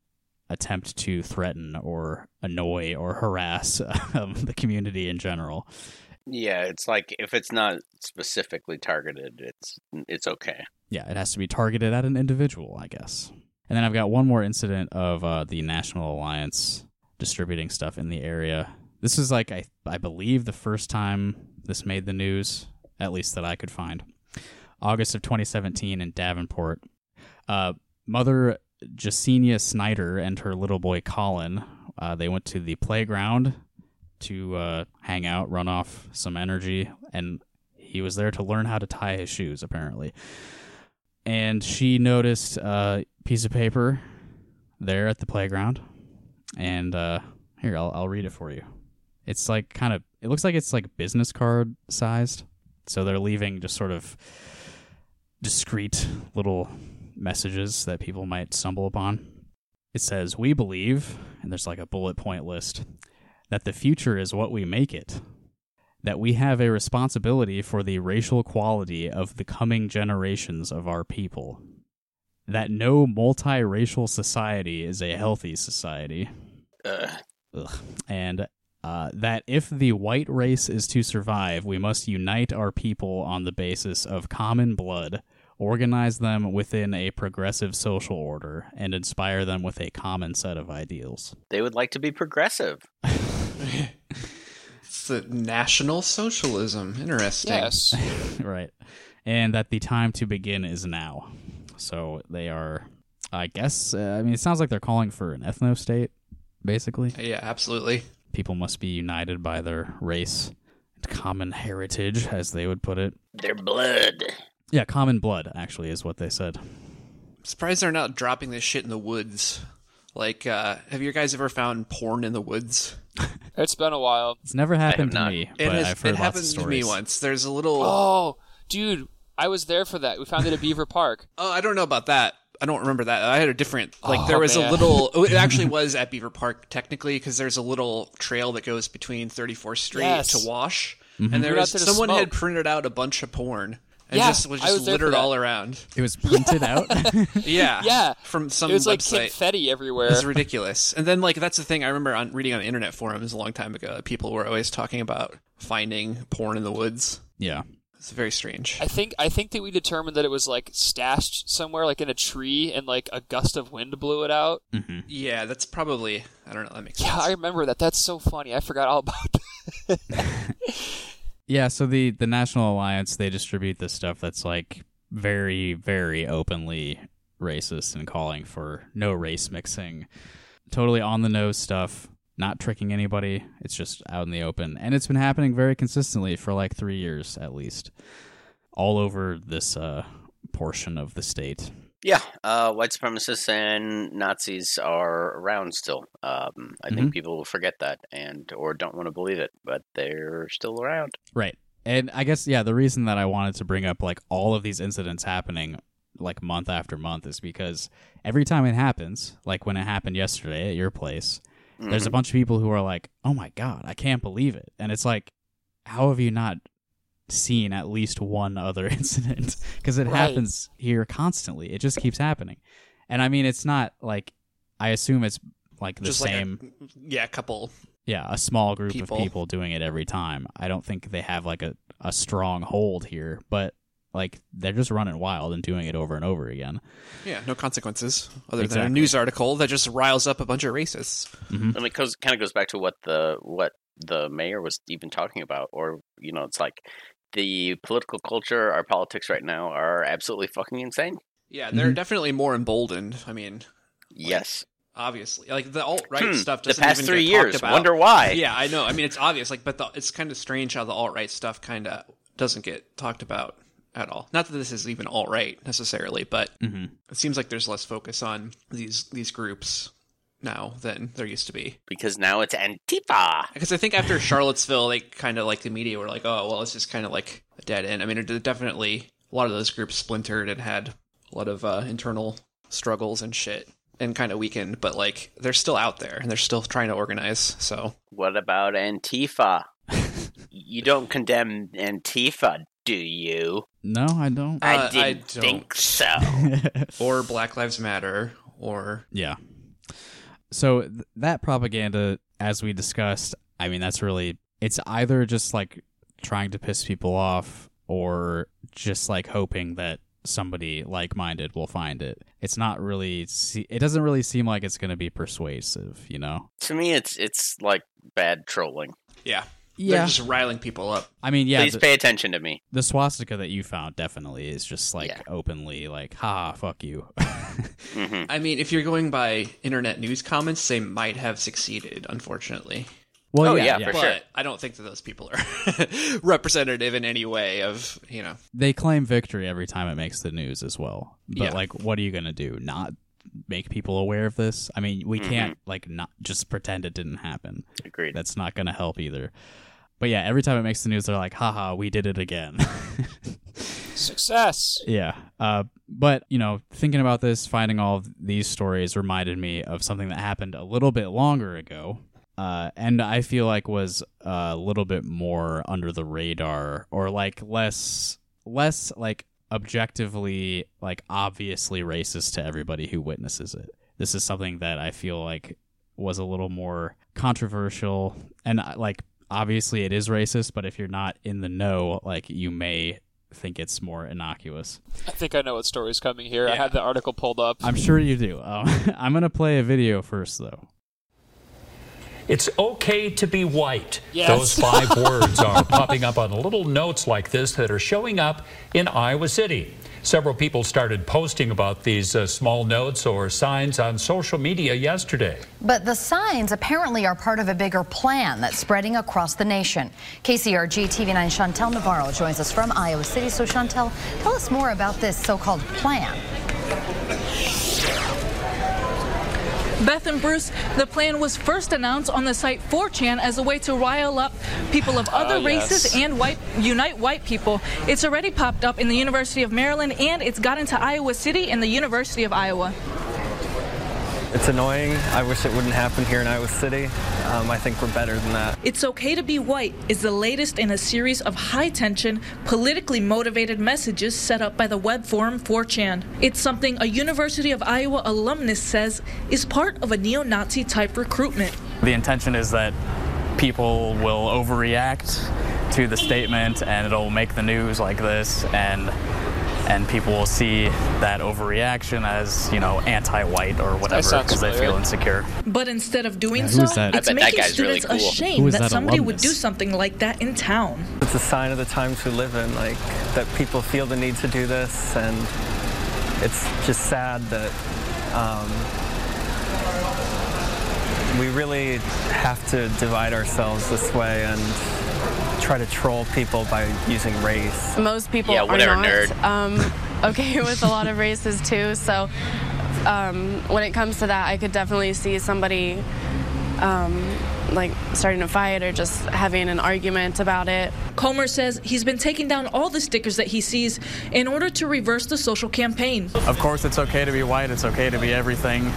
attempt to threaten or annoy or harass um, the community in general. Yeah, it's like if it's not specifically targeted, it's it's okay. Yeah, it has to be targeted at an individual, I guess. And then I've got one more incident of uh, the National Alliance distributing stuff in the area. This is like I I believe the first time this made the news, at least that I could find. August of 2017 in Davenport. Uh, mother Jasenia Snyder and her little boy Colin, uh, they went to the playground to uh, hang out, run off some energy, and he was there to learn how to tie his shoes, apparently. and she noticed a piece of paper there at the playground. And uh, here, I'll, I'll read it for you. It's like kind of, it looks like it's like business card sized. So they're leaving just sort of discreet little messages that people might stumble upon. It says, We believe, and there's like a bullet point list, that the future is what we make it. That we have a responsibility for the racial quality of the coming generations of our people. That no multiracial society is a healthy society. Ugh. And uh, that if the white race is to survive, we must unite our people on the basis of common blood, organize them within a progressive social order, and inspire them with a common set of ideals. They would like to be progressive. It's the National Socialism. Interesting. Yes. right. And that the time to begin is now. So they are, I guess, uh, I mean, it sounds like they're calling for an ethno state, basically. Yeah, absolutely. People must be united by their race and common heritage, as they would put it. Their blood. Yeah, common blood, actually, is what they said. I'm surprised they're not dropping this shit in the woods. Like, uh, have you guys ever found porn in the woods? It's been a while. It's never happened to not. me, It, has, I've heard it happened to me once. There's a little. Oh, dude, I was there for that. We found it at Beaver Park. Oh, I don't know about that. I don't remember that. I had a different like Oh, there was man. a little oh, it actually was at Beaver Park technically because there's a little trail that goes between 34th Street Yes. to Wash Mm-hmm. and there was out there to someone had printed out a bunch of porn and Yeah, just was just was littered all around. It was printed out. Yeah. Yeah. From some it was like website. confetti everywhere. It's ridiculous. And then like that's the thing I remember on reading on internet forums a long time ago. People were always talking about finding porn in the woods. yeah. It's very strange. I think I think that we determined that it was like stashed somewhere, like in a tree, and like a gust of wind blew it out. Mm-hmm. Yeah, that's probably I don't know. That makes sense. Yeah, I remember that. That's so funny. I forgot all about. Yeah, so the the National Alliance they distribute this stuff that's like very very openly racist and calling for no race mixing. Totally on the nose stuff, not tricking anybody. It's just out in the open and it's been happening very consistently for like 3 years at least all over this uh portion of the state. Yeah, uh, white supremacists and Nazis are around still. Um, I think people will forget that and or don't want to believe it, but they're still around. Right. And I guess yeah, the reason that I wanted to bring up like all of these incidents happening like month after month is because every time it happens, like when it happened yesterday at your place, there's a bunch of people who are like, "Oh my god, I can't believe it." And it's like, how have you not seen at least one other incident? Because it Right. happens here constantly. It just keeps happening. And I mean, it's not like I assume it's like the Just same like a, yeah, a couple yeah, a small group people. of people doing it every time. I don't think they have like a, a strong hold here, but like they're just running wild and doing it over and over again. Yeah, no consequences other than a news article that just riles up a bunch of racists. Mm-hmm. I mean, it goes, kind of goes back to what the what the mayor was even talking about, or you know, it's like the political culture, our politics right now are absolutely fucking insane. Yeah, they're Mm-hmm. definitely more emboldened. I mean, Yes, obviously, like the alt right Hmm, stuff. the Doesn't past even three get years. talked about. Wonder why? Yeah, I know. I mean, it's obvious. Like, but the, it's kind of strange how the alt right stuff kind of doesn't get talked about at all. Not that this is even alt right necessarily, but Mm-hmm. it seems like there's less focus on these these groups now than there used to be. because now it's Antifa. Because I think after Charlottesville, they kind of like the media were like, oh, well, it's just kind of like a dead end. I mean, it definitely a lot of those groups splintered and had a lot of uh, internal struggles and shit and kind of weakened, but like they're still out there and they're still trying to organize. So What about Antifa? you don't condemn Antifa, do you? No, I don't. Uh, I I didn't don't. think so. or Black Lives Matter or yeah. So th- that propaganda, as we discussed, I mean, that's really it's either just like trying to piss people off or just like hoping that somebody like-minded will find it. It's not really. Se- it doesn't really seem like it's going to be persuasive, you know. to me, it's it's like bad trolling. yeah, Yeah. they're just riling people up. I mean, yeah. Please the- pay attention to me. the swastika that you found definitely is just like Yeah. openly like ha fuck you hmm I mean, if you're going by internet news comments, they might have succeeded, unfortunately. Well, Oh, yeah, yeah, yeah. for but sure. I don't think that those people are representative in any way of you know. They claim victory every time it makes the news as well. But Yeah. like, what are you gonna do? Not make people aware of this? I mean, we Mm-hmm. can't like not just pretend it didn't happen. Agreed. That's not gonna help either. But yeah, every time it makes the news, they're like, "Haha, we did it again." Success. Yeah. Uh, but, you know, thinking about this, finding all of these stories reminded me of something that happened a little bit longer ago. Uh, and I feel like was a little bit more under the radar or like less, less like objectively, like obviously racist to everybody who witnesses it. This is something that I feel like was a little more controversial and uh, like obviously it is racist, but if you're not in the know, like you may think it's more innocuous. I think I know what story's coming here. I had the article pulled up. I'm sure you do. Um, I'm going to play a video first, though. It's okay to be white. Yes. Those five words are popping up on little notes like this that are showing up in Iowa City. Several people started posting about these uh, small notes or signs on social media yesterday. But the signs apparently are part of a bigger plan that's spreading across the nation. KCRG TV9 Chantel Navarro joins us from Iowa City. So, Chantel, tell us more about this so called plan. Beth and Bruce, the plan was first announced on the site 4chan as a way to rile up people of other Ah, yes. races and white unite white people. It's already popped up in the University of Maryland and it's got into Iowa City and the University of Iowa. It's annoying. I wish it wouldn't happen here in Iowa City. Um, I think we're better than that. It's Okay to Be White is the latest in a series of high tension, politically motivated messages set up by the web forum 4chan. It's something a University of Iowa alumnus says is part of a neo Nazi type recruitment. The intention is that people will overreact to the statement and it'll make the news like this and and people will see that overreaction as, you know, anti-white or whatever sounds because they feel insecure. But instead of doing Yeah, so, that? it's I bet that making guy's really students cool. ashamed that, that somebody would do something like that in town. It's a sign of the times we live in, like that people feel the need to do this, and it's just sad that um, we really have to divide ourselves this way and try to troll people by using race. Most people Yeah, are not nerd. Um, okay with a lot of races too. So um, when it comes to that, I could definitely see somebody um, like starting a fight or just having an argument about it. Comer says he's been taking down all the stickers that he sees in order to reverse the social campaign. Of course, it's okay to be white. It's okay to be everything.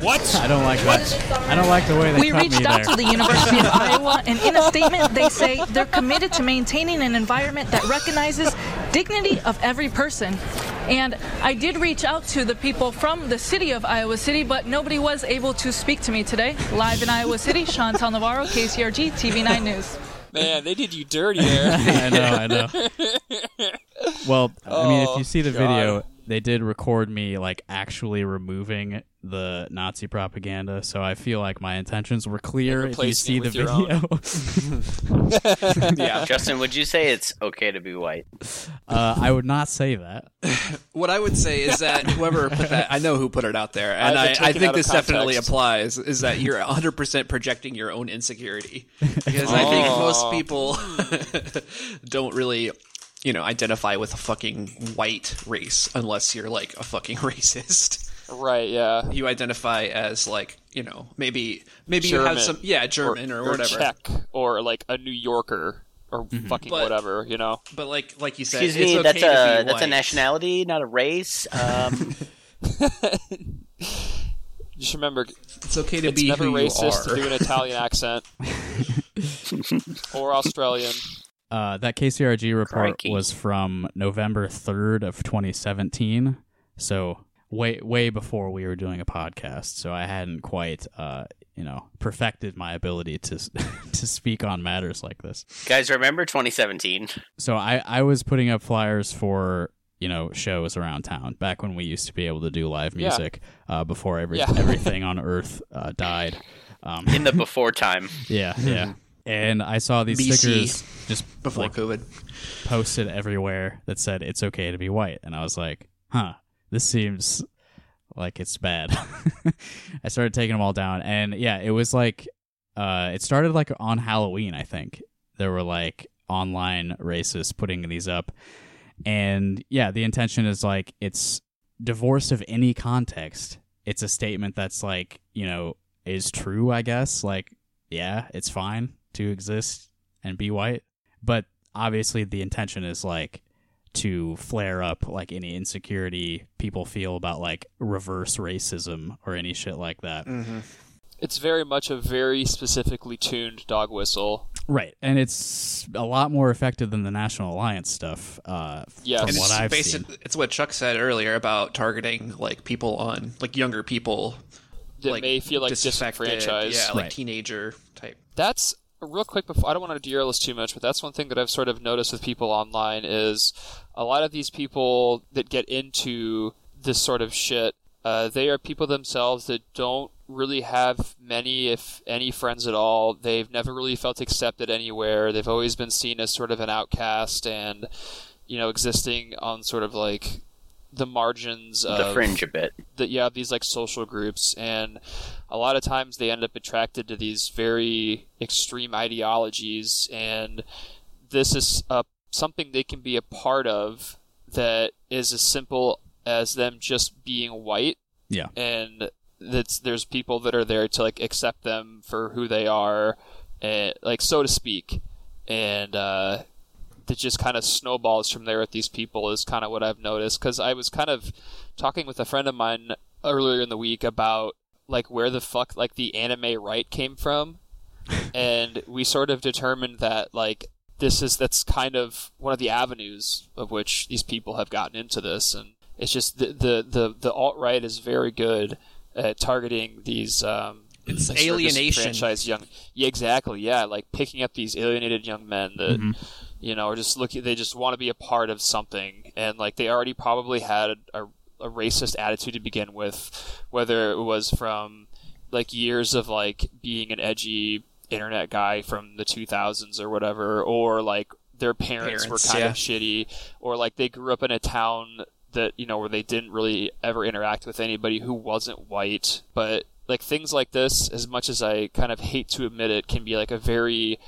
What? I don't like that. I don't like the way they We cut reached me out there. to the University of Iowa, and in a statement, they say they're committed to maintaining an environment that recognizes dignity of every person. And I did reach out to the people from the city of Iowa City, but nobody was able to speak to me today. Live in Iowa City, Chantal Navarro, KCRG TV9 News. Man, they did you dirty there. I know, I know. Well, I mean, if Oh, you see the God. video, they did record me like actually removing the Nazi propaganda, so I feel like my intentions were clear. If you see the video, Yeah. Justin, would you say it's okay to be white? uh, I would not say that. What I would say is that whoever put that, I know who put it out there, and I've I, been I taken think out of this definitely applies. Is that you're 100 percent projecting your own insecurity? Because I think Oh. most people don't really, you know, identify with a fucking white race unless you're like a fucking racist. Right, yeah. You identify as like, you know, maybe maybe you have some, yeah, German or, whatever. Czech or like a New Yorker or fucking But- whatever, you know. But like like you said, Excuse it's me, okay that's to be a that's a nationality, not a race. Um, Just remember, It's okay to it's be never who you racist are. to do an Italian accent or Australian. Uh, that KCRG report Crikey. was from November 3rd of 2017, so way way before we were doing a podcast. So I hadn't quite, uh, you know, perfected my ability to to speak on matters like this. guys, remember 2017? So I I was putting up flyers for you know shows around town back when we used to be able to do live Yeah. music uh, before every Yeah. everything on Earth uh, died. Um, In the before time. yeah, yeah. And I saw these BC. stickers just before like, COVID. posted everywhere that said it's okay to be white and i was like huh this seems like it's bad i started taking them all down and yeah it was like uh, it started like on Halloween, I think. There were like online racists putting these up. And yeah, the intention is like it's divorced of any context. It's a statement that's like, you know, is true, I guess. Like, yeah, it's fine to exist and be white. But obviously the intention is like to flare up like any insecurity people feel about like reverse racism or any shit like that. Mm-hmm. It's very much a very specifically tuned dog whistle. Right, and it's a lot more effective than the National Alliance stuff. Uh, Yes. from And what it's I've basic, seen. It's what Chuck said earlier about targeting like people on like younger people That like, may feel like disaffected, disenfranchised. Yeah, like Right. teenager type. that's real quick before I don't want to derail this too much, but that's one thing that I've sort of noticed with people online is a lot of these people that get into this sort of shit, uh, they are people themselves that don't really have many, if any, friends at all. They've never really felt accepted anywhere. They've always been seen as sort of an outcast and, you know, existing on sort of like the margins of the fringe a bit. that you have these like social groups and a lot of times they end up attracted to these very extreme ideologies and this is uh, something they can be a part of that is as simple as them just being white Yeah. and that's there's people that are there to like accept them for who they are and like so to speak and uh that just kind of snowballs from there with these people is kind of what I've noticed because I was kind of talking with a friend of mine earlier in the week about like where the fuck like the anime right came from and we sort of determined that like this is that's kind of one of the avenues of which these people have gotten into this and it's just the the the, the alt right is very good at targeting these um It's like, alienation. disenfranchised young yeah exactly yeah like picking up these alienated young men that Mhm. You know are just looking they just want to be a part of something and like they already probably had a, a racist attitude to begin with whether it was from like years of like being an edgy internet guy from the 2000s or whatever or like their parents, were kind yeah. of shitty or like they grew up in a town that you know where they didn't really ever interact with anybody who wasn't white but like things like this as much as i kind of hate to admit it can be like a very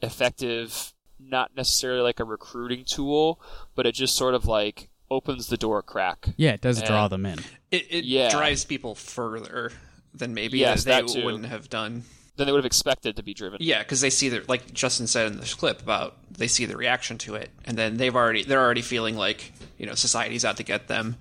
effective not necessarily like a recruiting tool but it just sort of like opens the door a crack Yeah, it does draw them in. It, it Yeah. drives people further than maybe Yes, they that wouldn't have done. then they would have expected to be driven Yeah, because they see the like Justin said in this clip about they see the reaction to it, and then they've already they're already feeling like you know society's out to get them.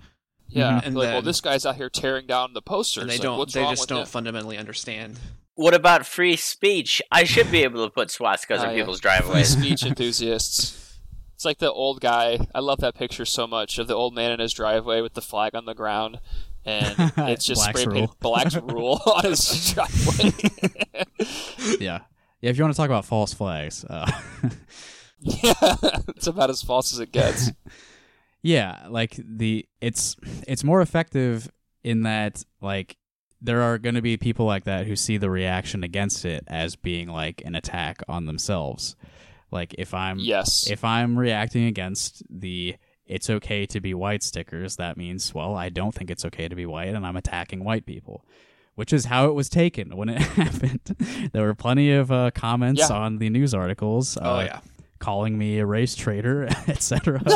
yeah mm-hmm. and like well this guy's out here tearing down the posters and they Like, don't what's they wrong just don't him? fundamentally understand. What about free speech? I should be able to put swastikas Oh, in yeah. people's free driveways. speech enthusiasts. It's like the old guy. I love that picture so much of the old man in his driveway with the flag on the ground, and it's just Black's spray painted rule. "Black's rule" on his driveway. Yeah. Yeah, if you want to talk about false flags, uh, yeah, it's about as false as it gets. yeah, like the it's it's more effective in that like there are going to be people like that who see the reaction against it as being like an attack on themselves. Like if I'm Yes. if I'm reacting against the it's okay to be white stickers, that means well, I don't think it's okay to be white and I'm attacking white people. Which is how it was taken when it happened. there were plenty of uh, comments Yeah. on the news articles. Oh, uh, yeah. calling me a race traitor, etc.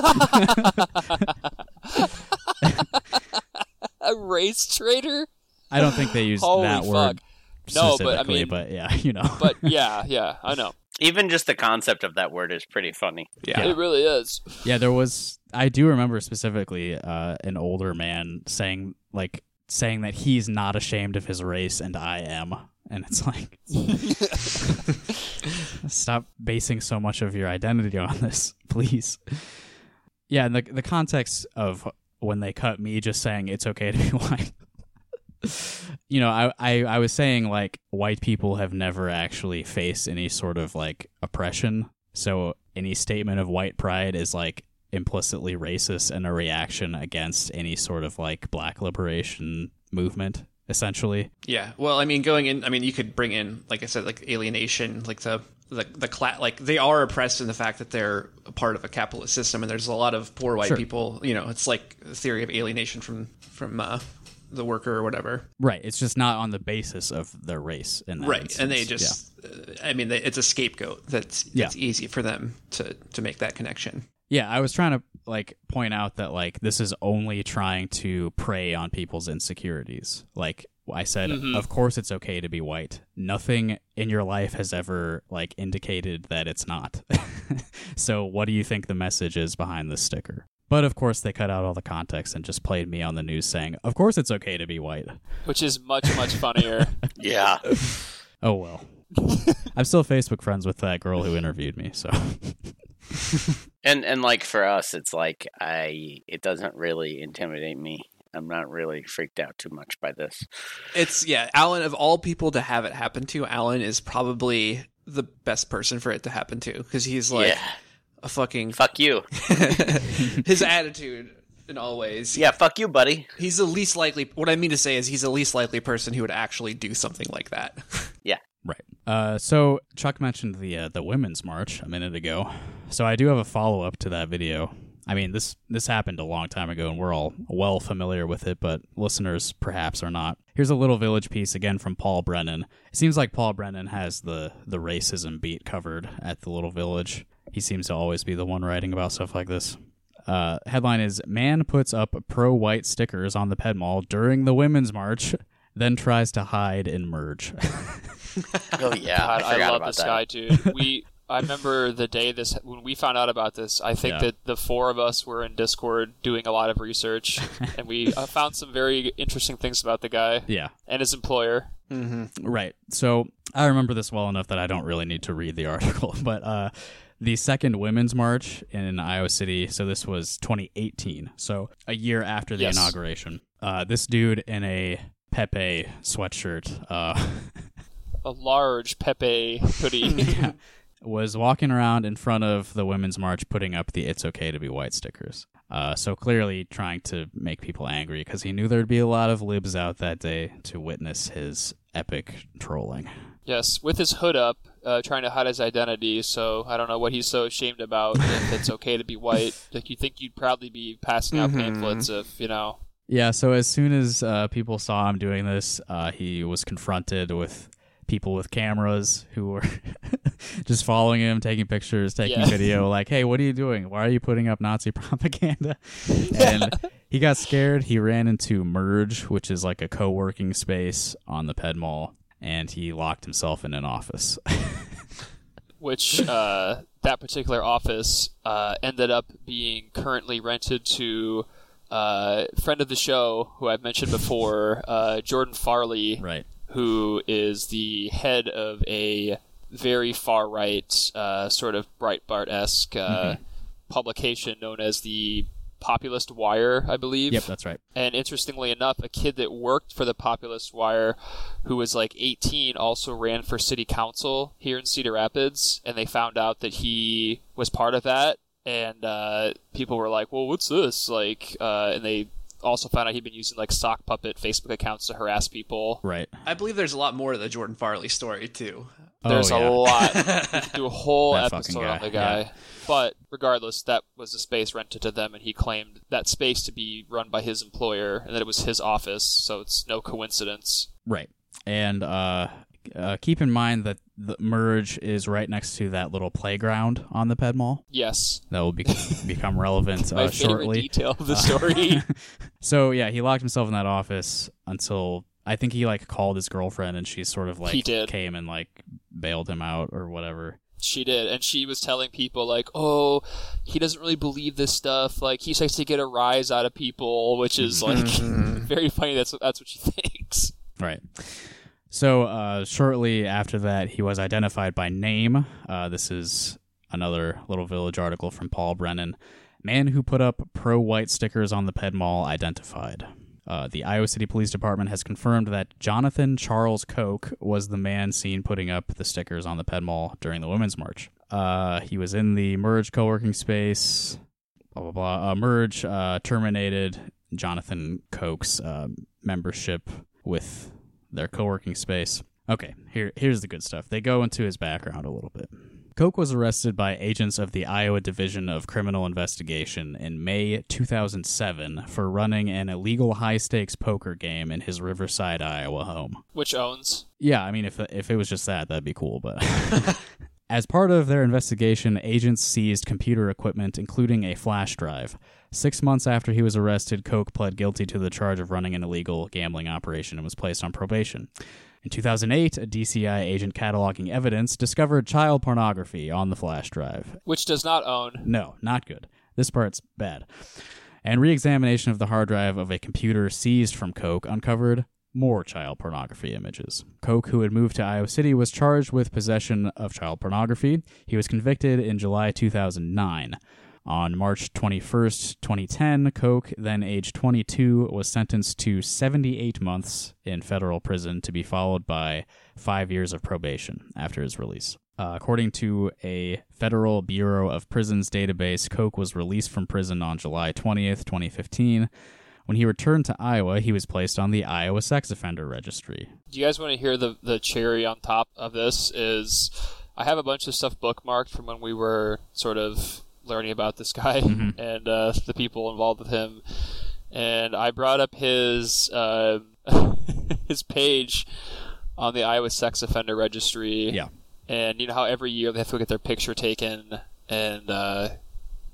A race traitor? I don't think they used that fuck. word No, but I specifically, mean- but yeah, you know. But yeah, yeah, I know. Even just the concept of that word is pretty funny. Yeah. It really is. yeah, there was. I do remember specifically uh, an older man saying like saying that he's not ashamed of his race and I am, and it's like stop basing so much of your identity on this, please. Yeah, and the the context of when they cut me just saying it's okay to be white. you know, I, I I was saying like white people have never actually faced any sort of like oppression. So any statement of white pride is like implicitly racist and a reaction against any sort of like black liberation movement, essentially. Yeah. Well, I mean, going in, I mean, you could bring in, like I said, like alienation, like the the the cla- like they are oppressed in the fact that they're a part of a capitalist system, and there's a lot of poor white Sure. people. You know, it's like the theory of alienation from from uh, the worker or whatever. Right. It's just not on the basis of their race in that right instance. and they just uh, i mean they, it's a scapegoat that's that's easy for them to to make that connection Yeah, I was trying to like point out that like this is only trying to prey on people's insecurities. Like I said, Mhm. of course it's okay to be white. Nothing in your life has ever like indicated that it's not. so what do you think the message is behind this sticker? But of course they cut out all the context and just played me on the news saying, "Of course it's okay to be white." which is much much funnier. Yeah. Oh well. I'm still Facebook friends with that girl who interviewed me, so And and like for us, it's like I it doesn't really intimidate me. I'm not really freaked out too much by this. it's yeah alan of all people to have it happen to alan is probably the best person for it to happen to because he's like Yeah. A fucking Fuck you. his attitude in all ways Yeah, fuck you, buddy. he's the least likely what i mean to say is he's the least likely person who would actually do something like that Yeah. Right. Uh, so Chuck mentioned the uh, the women's march a minute ago. So I do have a follow up to that video. I mean this this happened a long time ago, and we're all well familiar with it, but listeners perhaps are not. Here's a little village piece again from Paul Brennan. It seems like Paul Brennan has the the racism beat covered at the little village. He seems to always be the one writing about stuff like this. Uh, headline is Man puts up pro white stickers on the Ped Mall during the Women's March, then tries to hide and merge. Oh yeah, God, I I, love this that. guy, dude. We I remember the day this when we found out about this. I think Yeah. that the four of us were in Discord doing a lot of research, and we uh, found some very interesting things about the guy yeah. and his employer. Right. So I remember this well enough that I don't really need to read the article. But uh, the second women's march in Iowa City, so this was 2018, so a year after the Yes. inauguration. Uh, this dude in a Pepe sweatshirt uh, A large Pepe hoodie. was walking around in front of the women's march putting up the It's Okay to Be White stickers. Uh, so clearly trying to make people angry because he knew there'd be a lot of libs out that day to witness his epic trolling. yes, with his hood up, uh, trying to hide his identity. So I don't know what he's so ashamed about. if it's okay to be white, like you think you'd proudly be passing out Mhm. pamphlets if you know. Yeah, so as soon as uh, people saw him doing this, uh, he was confronted with people with cameras who were just following him, taking pictures, taking Yeah. video, like, hey, what are you doing? Why are you putting up Nazi propaganda? And he got scared. He ran into Merge, which is like a co working space on the Ped Mall, and he locked himself in an office. which uh, that particular office uh, ended up being currently rented to uh, friend of the show who I've mentioned before, uh, Jordan Farley, right. who is the head of a very far right, uh, sort of Breitbart esque uh, publication known as the Populist Wire, I believe. Yep, that's right. And interestingly enough, a kid that worked for the Populist Wire, who was like 18, also ran for city council here in Cedar Rapids, and they found out that he was part of that. And uh, people were like, "Well, what's this?" Like, uh, and they also found out he'd been using like sock puppet Facebook accounts to harass people. Right. i believe there's a lot more to the jordan farley story too There's oh, yeah. a lot. We could do a whole That episode on the guy. yeah. But regardless, that was a space rented to them, and he claimed that space to be run by his employer, and that it was his office. So it's no coincidence. Right. And uh, uh, keep in mind that the merge is right next to that little playground on the Ped Mall. Yes. That will be- become relevant uh, favorite shortly. detail of the Uh, story. so yeah, he locked himself in that office until I think he like called his girlfriend, and she sort of like He did. came and like bailed him out or whatever. She did, and she was telling people like, "Oh, he doesn't really believe this stuff. Like he likes to get a rise out of people," which is like very funny. That's that's what she thinks. Right. So uh, shortly after that, he was identified by name. Uh, this is another Little Village article from Paul Brennan. Man who put up pro-white stickers on the Ped Mall identified. Uh, the Iowa City Police Department has confirmed that Jonathan Charles Koch was the man seen putting up the stickers on the Ped Mall during the Women's March. Uh, he was in the Merge co-working space. Blah blah blah. Uh, Merge uh, terminated Jonathan Koch's uh, membership with their co-working space. Okay, here here's the good stuff. They go into his background a little bit. Koch was arrested by agents of the Iowa Division of Criminal Investigation in May 2007 for running an illegal high stakes poker game in his Riverside, Iowa home. Which owns? Yeah, I mean, if if it was just that, that'd be cool. But as part of their investigation, agents seized computer equipment, including a flash drive. Six months after he was arrested, Koch pled guilty to the charge of running an illegal gambling operation and was placed on probation. In 2008, a DCI agent cataloging evidence discovered child pornography on the flash drive. Which does not own. No, not good. This part's bad. And re examination of the hard drive of a computer seized from Koch uncovered more child pornography images. Koch, who had moved to Iowa City, was charged with possession of child pornography. He was convicted in July 2009. On March 21st, 2010, Koch, then age 22, was sentenced to 78 months in federal prison to be followed by five years of probation after his release. Uh, according to a Federal Bureau of Prisons database, Koch was released from prison on July 20th, 2015. When he returned to Iowa, he was placed on the Iowa Sex Offender Registry. Do you guys want to hear the the cherry on top of this? Is I have a bunch of stuff bookmarked from when we were sort of learning about this guy Mhm. and uh, the people involved with him, and I brought up his uh, his page on the Iowa Sex Offender Registry. Yeah. and you know how every year they have to get their picture taken, and uh,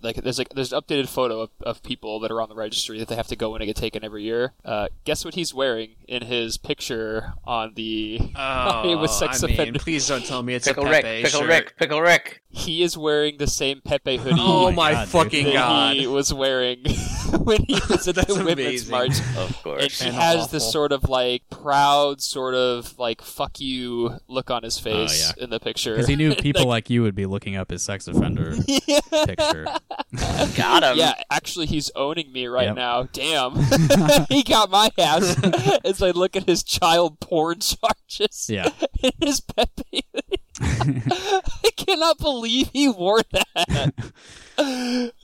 like there's like there's an updated photo of, of people that are on the registry that they have to go in and get taken every year. Uh, guess what he's wearing in his picture on the Iowa Sex Oh, I mean, Offender? please don't tell me it's Pickle a Rick, Pepe Pickle shirt. Rick, Pickle Rick. He is wearing the same Pepe hoodie. Oh my God, fucking that God. He was wearing when he was at That's the Women's. March. Of course. And he And has awful. this sort of like proud, sort of like "fuck you" look on his face Oh, yeah. in the picture. Because he knew people like you would be looking up his sex offender picture. Got him. Yeah, actually, he's owning me right Yep. now. Damn, he got my ass as I look at his child porn charges. Yeah. in his Pepe. I cannot believe he wore that.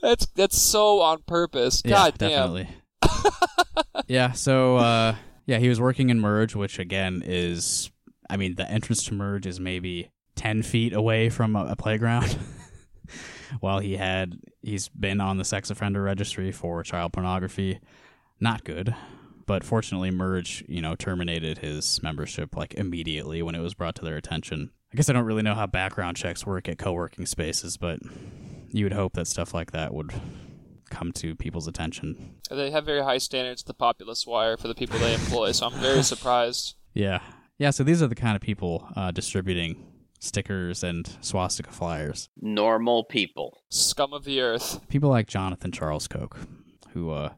That's that's so on purpose. God yeah, damn. definitely. yeah, so uh, yeah, he was working in Merge, which again is, I mean, the entrance to Merge is maybe ten feet away from a, a playground. While he had, he's been on the sex offender registry for child pornography. Not good, but fortunately, Merge, you know, terminated his membership like immediately when it was brought to their attention. I guess I don't really know how background checks work at co-working spaces, but you would hope that stuff like that would come to people's attention. They have very high standards the Populous Wire for the people they employ, so I'm very surprised. Yeah. Yeah, so these are the kind of people uh, distributing stickers and swastika flyers. Normal people. Scum of the earth. People like Jonathan Charles Koch, who uh,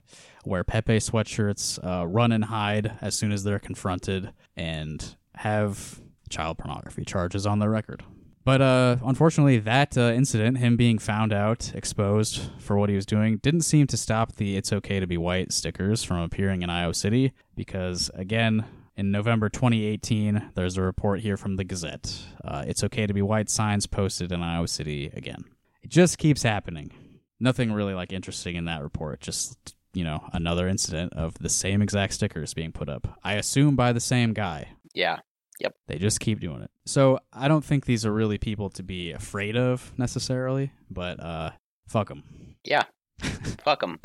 wear Pepe sweatshirts, uh, run and hide as soon as they're confronted, and have child pornography charges on their record. But uh, unfortunately, that uh, incident, him being found out, exposed for what he was doing, didn't seem to stop the It's Okay to Be White stickers from appearing in Iowa City because, again, in November 2018, there's a report here from the Gazette. Uh, it's Okay to Be White signs posted in Iowa City again. It just keeps happening. Nothing really like interesting in that report. Just, you know, another incident of the same exact stickers being put up. I assume by the same guy. Yeah. Yep. They just keep doing it. So I don't think these are really people to be afraid of necessarily, but uh, fuck them. Yeah. Fuck them.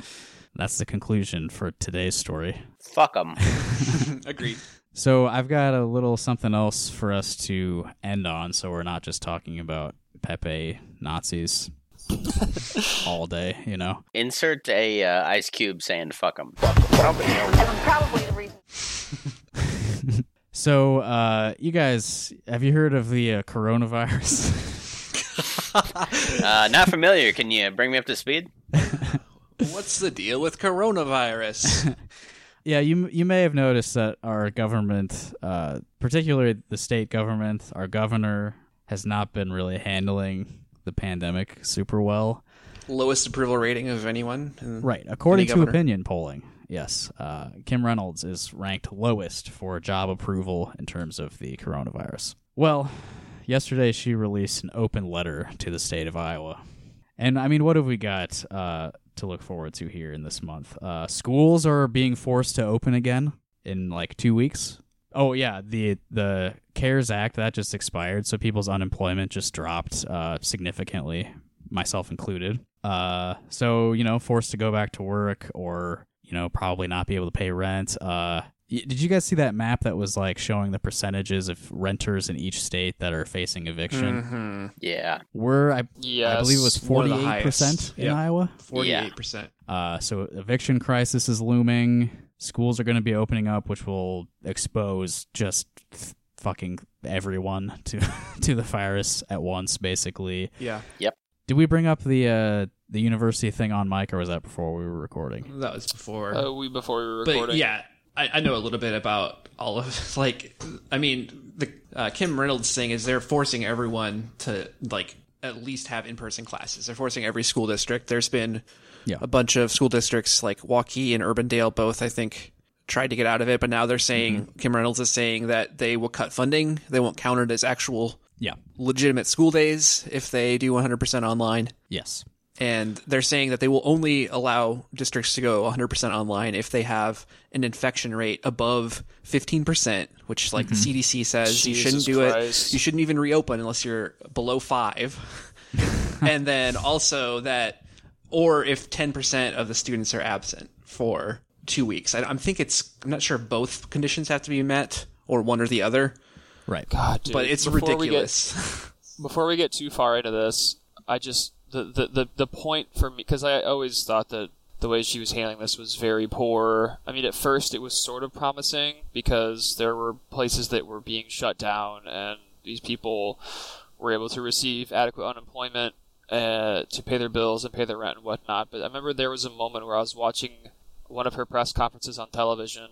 That's the conclusion for today's story. Fuck them. Agreed. So I've got a little something else for us to end on, so we're not just talking about Pepe Nazis all day, you know. Insert a uh, Ice Cube saying fuck them. Probably the reason. So, uh, you guys, have you heard of the uh, coronavirus? Uh, not familiar. Can you bring me up to speed? What's the deal with coronavirus? Yeah, you you may have noticed that our government, uh, particularly the state government, our governor has not been really handling the pandemic super well. Lowest approval rating of anyone. in- Right. According to opinion polling, yes, uh, Kim Reynolds is ranked lowest for job approval in terms of the coronavirus. Well, yesterday she released an open letter to the state of Iowa. And I mean, what have we got uh, to look forward to here in this month? Uh, schools are being forced to open again in like two weeks. Oh yeah, the the CARES Act that just expired, so people's unemployment just dropped uh, significantly, myself included. Uh, so you know, forced to go back to work, or you know, probably not be able to pay rent. Uh, did you guys see that map that was like showing the percentages of renters in each state that are facing eviction? Mhm. Yeah. We're I, I believe it was One of the forty eight percent in Yep. Iowa. Forty-eight percent. Uh, so eviction crisis is looming. Schools are going to be opening up, which will expose just f- fucking everyone to to the virus at once, basically. Yeah. Yep. Did we bring up the uh, the university thing on mic, or was that before we were recording? That was before. Uh, we before we were but recording. yeah, I, I know a little bit about all of like. I mean, the uh, Kim Reynolds thing is they're forcing everyone to like at least have in person classes. They're forcing every school district. There's been Yeah. a bunch of school districts like Waukee and Urbandale both. I think tried to get out of it, but now they're saying Kim Reynolds is saying that they will cut funding. They won't count it as actual Yeah. legitimate school days if they do 100% online. Yes. And they're saying that they will only allow districts to go 100% online if they have an infection rate above 15%, which, like the mm-hmm. CDC says, you shouldn't do Christ. it. You shouldn't even reopen unless you're below five. and then also that, or if 10% of the students are absent for two weeks. I, I think it's, I'm not sure if both conditions have to be met or one or the other. Right. God, dude, but it's before we get- ridiculous. before we get too far into this, I just the the the, the point for me because I always thought that the way she was handling this was very poor. I mean, at first it was sort of promising because there were places that were being shut down and these people were able to receive adequate unemployment uh, to pay their bills and pay their rent and whatnot. But I remember there was a moment where I was watching one of her press conferences on television,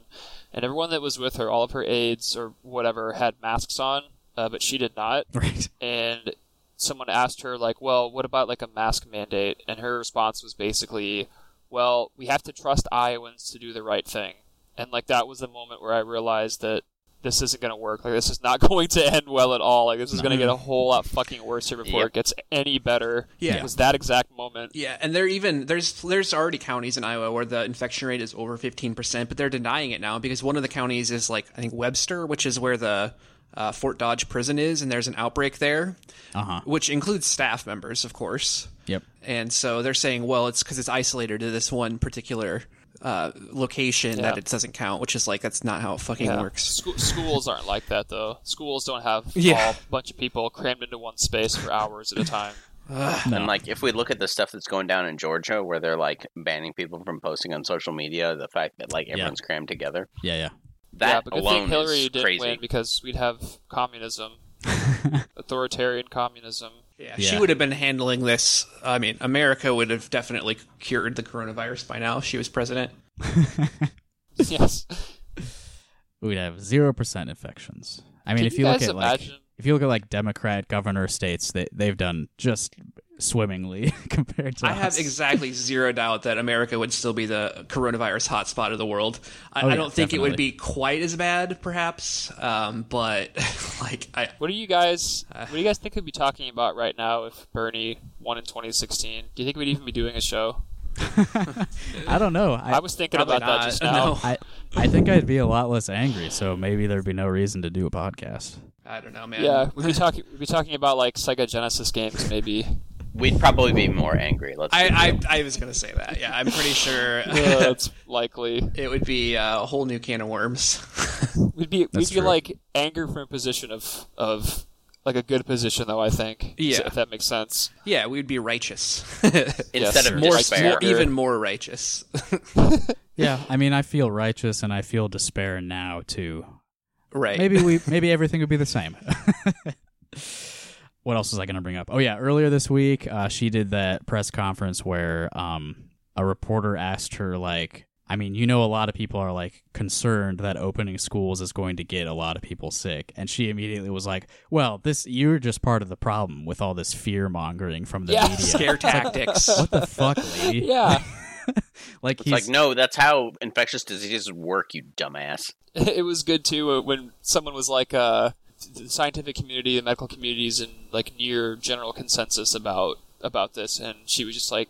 and everyone that was with her, all of her aides or whatever, had masks on, uh, but she did not. Right. And someone asked her, like, well, what about like a mask mandate? And her response was basically, well, we have to trust Iowans to do the right thing. And like that was the moment where I realized that this isn't going to work. Like this is not going to end well at all. Like this is going to get a whole lot fucking worse here before Yep. it gets any better. Yeah. It was that exact moment. Yeah, and they're even there's there's already counties in Iowa where the infection rate is over 15%, but they're denying it now because one of the counties is like I think Webster, which is where the uh, Fort Dodge prison is, and there's an outbreak there, Uh-huh. which includes staff members, of course. Yep. And so they're saying, well, it's because it's isolated to this one particular uh, location Yeah. that it doesn't count, which is like that's not how it fucking Yeah. works. Schoo- schools aren't like that though. Schools don't have Yeah. a bunch of people crammed into one space for hours at a time. And like, if we look at the stuff that's going down in Georgia, where they're like banning people from posting on social media, the fact that like everyone's crammed together, Yeah, yeah. That yeah, but good alone thing Hillary is didn't crazy. win because we'd have communism, authoritarian communism. Yeah, Yeah. she would have been handling this. I mean, America would have definitely cured the coronavirus by now if she was president. yes. We'd have zero percent infections. I mean, Can if you you look guys at like if you look at like Democrat governor states, they they've done just swimmingly compared to I have exactly zero doubt that America would still be the coronavirus hotspot of the world. I, Oh, I don't think it would be quite as bad, perhaps, um, but like I, What do you guys? What do you guys think we'd be talking about right now if Bernie won in 2016? Do you think we'd even be doing a show? I don't know. I, I was thinking Probably about that just now. No. I I think I'd be a lot less angry, so maybe there'd be no reason to do a podcast. I don't know, man. Yeah, we'd be talking. We'd be talking about like Sega Genesis games, maybe. We'd probably be more angry. Let's. I. I, I was gonna say that. Yeah, I'm pretty sure Yeah, that's likely. it would be uh, a whole new can of worms. We'd be That's we'd be like anger from a position of of like a good position, though. I think. Yeah. if that makes sense. yeah, we'd be righteous. Instead Yes. of more, despair. more, even more righteous. Yeah, I mean, I feel righteous and I feel despair now too. right. Maybe we maybe everything would be the same. What else was I going to bring up? Oh yeah, earlier this week, uh, she did that press conference where um, a reporter asked her like, I mean, you know, a lot of people are like concerned that opening schools is going to get a lot of people sick, and she immediately was like, "Well, this you're just part of the problem with all this fear mongering from the Yeah. media." Scare tactics. What the fuck, lady? Yeah, like It's he's like no, that's how infectious diseases work, you dumbass. it was good too uh, when someone was like, uh, the scientific community, the medical community is in like near general consensus about about this, and she was just like,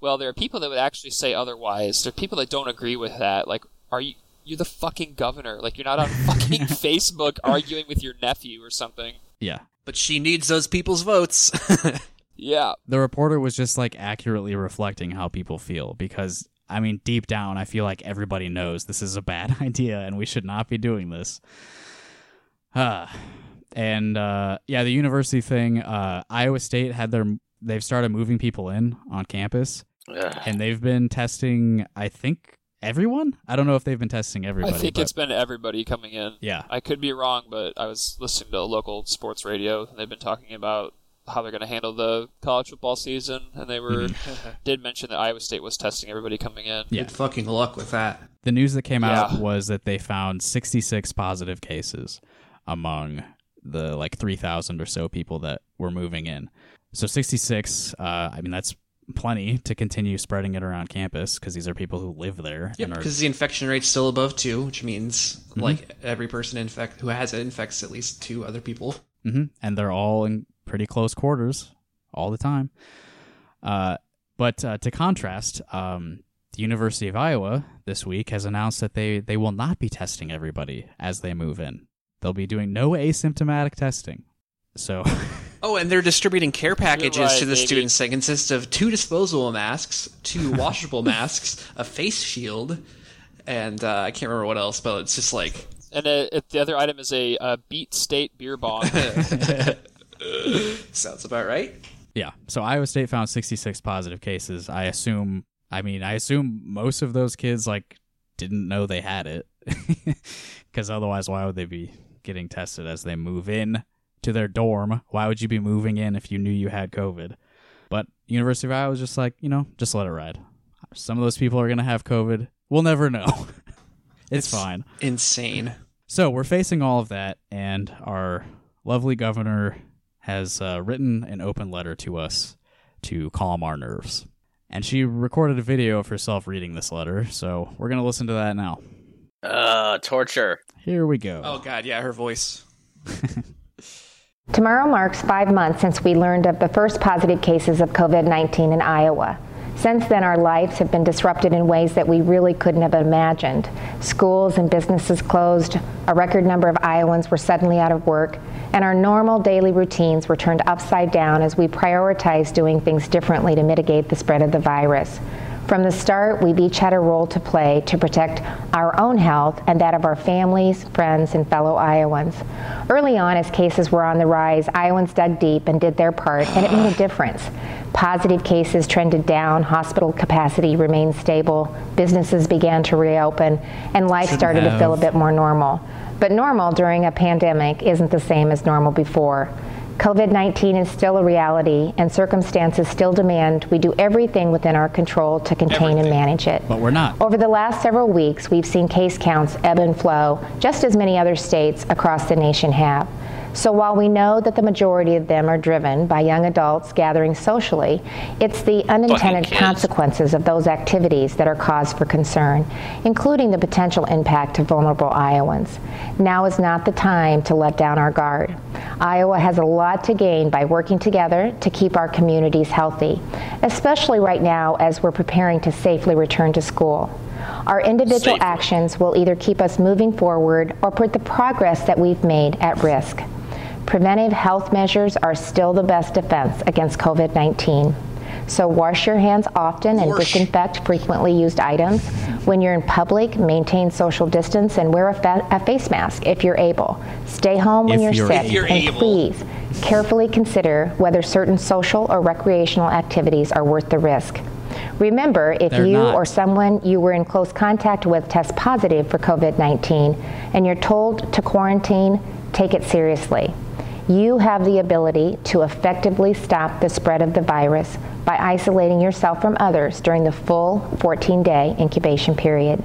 well, there are people that would actually say otherwise. There are people that don't agree with that. Like, are you? you're the fucking governor. Like you're not on fucking Facebook arguing with your nephew or something. Yeah. But she needs those people's votes. Yeah. The reporter was just like accurately reflecting how people feel because I mean deep down I feel like everybody knows this is a bad idea and we should not be doing this. Uh, and uh, yeah, the university thing, uh, Iowa State had their they've started moving people in on campus Ugh. and they've been testing I think everyone. I don't know if they've been testing everybody. I think but- it's been everybody coming in. Yeah. I could be wrong, but I was listening to a local sports radio and they've been talking about how they're going to handle the college football season and they were did mention that Iowa State was testing everybody coming in. Yeah. Good fucking luck with that. The news that came out was that they found 66 positive cases among the like 3,000 or so people that were moving in. So 66, uh, I mean, that's plenty to continue spreading it around campus because these are people who live there. Yep, and are, because the infection rate's still above two, which means Mhm. like every person infect who has it infects at least two other people. Mhm. and they're all in pretty close quarters all the time. Uh, but uh, to contrast, um, the University of Iowa this week has announced that they, they will not be testing everybody as they move in. They'll be doing no asymptomatic testing. So Oh, and they're distributing care packages right, to the baby. students that consist of two disposable masks, two washable masks, a face shield, and uh, I can't remember what else, but it's just like And uh, it, the other item is a uh, Beat State beer bong. sounds about right. Yeah. So Iowa State found 66 positive cases. I assume, I mean, I assume most of those kids like didn't know they had it because otherwise, why would they be getting tested as they move in to their dorm? Why would you be moving in if you knew you had COVID? But University of Iowa was just like, you know, just let it ride. Some of those people are going to have COVID. We'll never know. it's fine. Insane. So we're facing all of that, and our lovely governor has uh, written an open letter to us to calm our nerves. And she recorded a video of herself reading this letter, so we're going to listen to that now. Uh, torture. Here we go. Oh god, yeah, her voice. Tomorrow marks five months since we learned of the first positive cases of COVID 19 in Iowa. Since then, our lives have been disrupted in ways that we really couldn't have imagined. Schools and businesses closed, a record number of Iowans were suddenly out of work, and our normal daily routines were turned upside down as we prioritized doing things differently to mitigate the spread of the virus. From the start, we've each had a role to play to protect our own health and that of our families, friends, and fellow Iowans. Early on, as cases were on the rise, Iowans dug deep and did their part, and it made a difference. Positive cases trended down, hospital capacity remained stable, businesses began to reopen, and life Shouldn't started to feel a bit more normal. But normal during a pandemic isn't the same as normal before. COVID 19 is still a reality, and circumstances still demand we do everything within our control to contain and manage it. But we're not. Over the last several weeks, we've seen case counts ebb and flow, just as many other states across the nation have. So while we know that the majority of them are driven by young adults gathering socially, it's the unintended consequences of those activities that are cause for concern, including the potential impact to vulnerable Iowans. Now is not the time to let down our guard. Iowa has a lot to gain by working together to keep our communities healthy, especially right now as we're preparing to safely return to school. Our individual Safely. actions will either keep us moving forward or put the progress that we've made at risk. Preventive health measures are still the best defense against COVID 19. So wash your hands often and Wash. disinfect frequently used items. When you're in public, maintain social distance and wear a, fa- a face mask if you're able. Stay home when If you're, you're sick. If you're and able. please carefully consider whether certain social or recreational activities are worth the risk. Remember, if They're you not. or someone you were in close contact with tests positive for COVID 19 and you're told to quarantine, take it seriously. You have the ability to effectively stop the spread of the virus by isolating yourself from others during the full 14 day incubation period.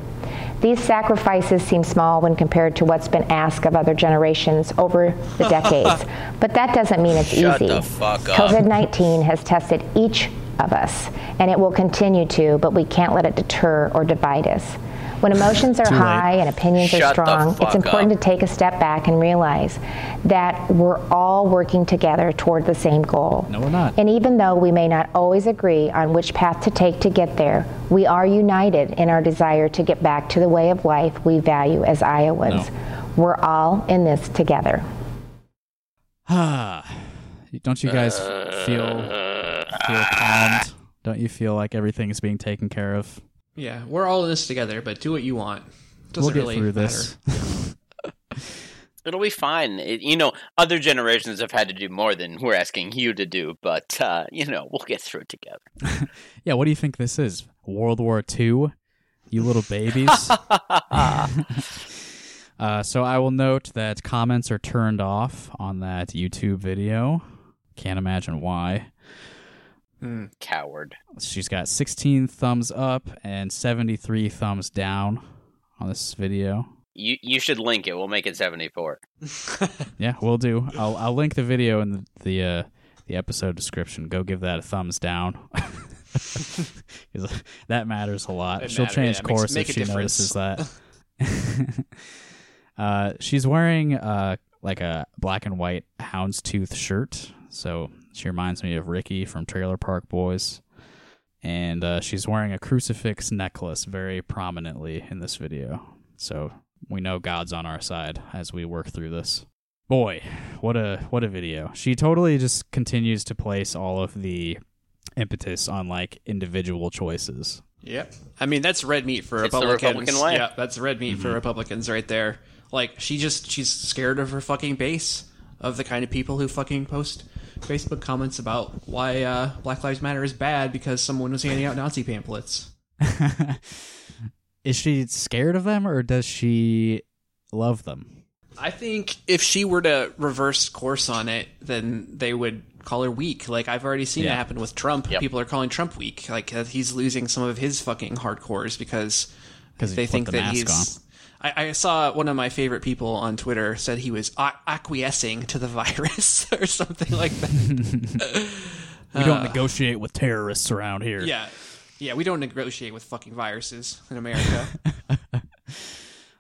These sacrifices seem small when compared to what's been asked of other generations over the decades, but that doesn't mean it's Shut easy. the fuck up. COVID 19 has tested each of us, and it will continue to, but we can't let it deter or divide us. When emotions are high and opinions are Shut the strong, it's important up. to take a step back and realize that we're all working together toward the same goal. No, we're not. And even though we may not always agree on which path to take to get there, we are united in our desire to get back to the way of life we value as Iowans. We're all in this together. Don't you guys feel feel calmed? Don't you feel like everything is being taken care of? Yeah, we're all in this together, but do what you want. Doesn't we'll get really through this. It'll be fine. It, you know, other generations have had to do more than we're asking you to do, but uh, you know, we'll get through it together. yeah, what do you think this is? World War II? You little babies. uh, so I will note that comments are turned off on that YouTube video. Can't imagine why. Coward. She's got 16 thumbs up and 73 thumbs down on this video. You you should link it. We'll make it seventy four. Yeah, we'll do. I'll I'll link the video in the the uh, the episode description. Go give that a thumbs down. 'Cause that matters a lot. It She'll matter- change yeah, it makes- course if a she notices that. uh, she's wearing uh like a black and white houndstooth shirt, so she reminds me of Ricky from Trailer Park Boys. And uh, she's wearing a crucifix necklace very prominently in this video. So we know God's on our side as we work through this. Boy, what a what a video. She totally just continues to place all of the impetus on like individual choices. Yep. I mean, that's red meat for It's Republicans. Republican way. Yeah, that's red meat Mm-hmm. for Republicans right there. Like she just she's scared of her fucking base of the kind of people who fucking post Facebook comments about why uh, Black Lives Matter is bad because someone was handing out Nazi pamphlets. Is she scared of them or does she love them? I think if she were to reverse course on it, then they would call her weak. Like I've already seen Yeah. it happen with Trump. People are calling Trump weak. Like uh, he's losing some of his fucking hardcores because 'Cause he they think the that mask he's. I, I saw one of my favorite people on Twitter said he was a- acquiescing to the virus or something like that. We don't Uh, negotiate with terrorists around here. Yeah, yeah, we don't negotiate with fucking viruses in America.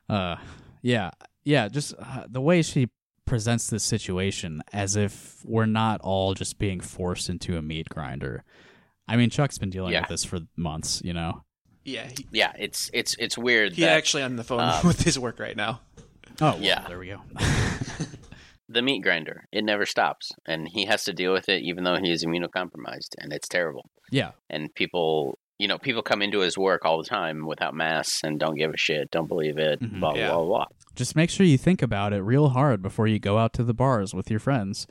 Uh, yeah, yeah. Just uh, the way she presents this situation as if we're not all just being forced into a meat grinder. I mean, Chuck's been dealing Yeah. with this for months, you know. Yeah, he, Yeah, it's it's it's weird. he that, actually on the phone um, with his work right now. Oh, well, Yeah. There we go. the meat grinder. It never stops, and he has to deal with it, even though he is immunocompromised, and it's terrible. yeah, And people, you know, people come into his work all the time without masks and don't give a shit, don't believe it, Mhm. blah Yeah. blah blah. just make sure you think about it real hard before you go out to the bars with your friends.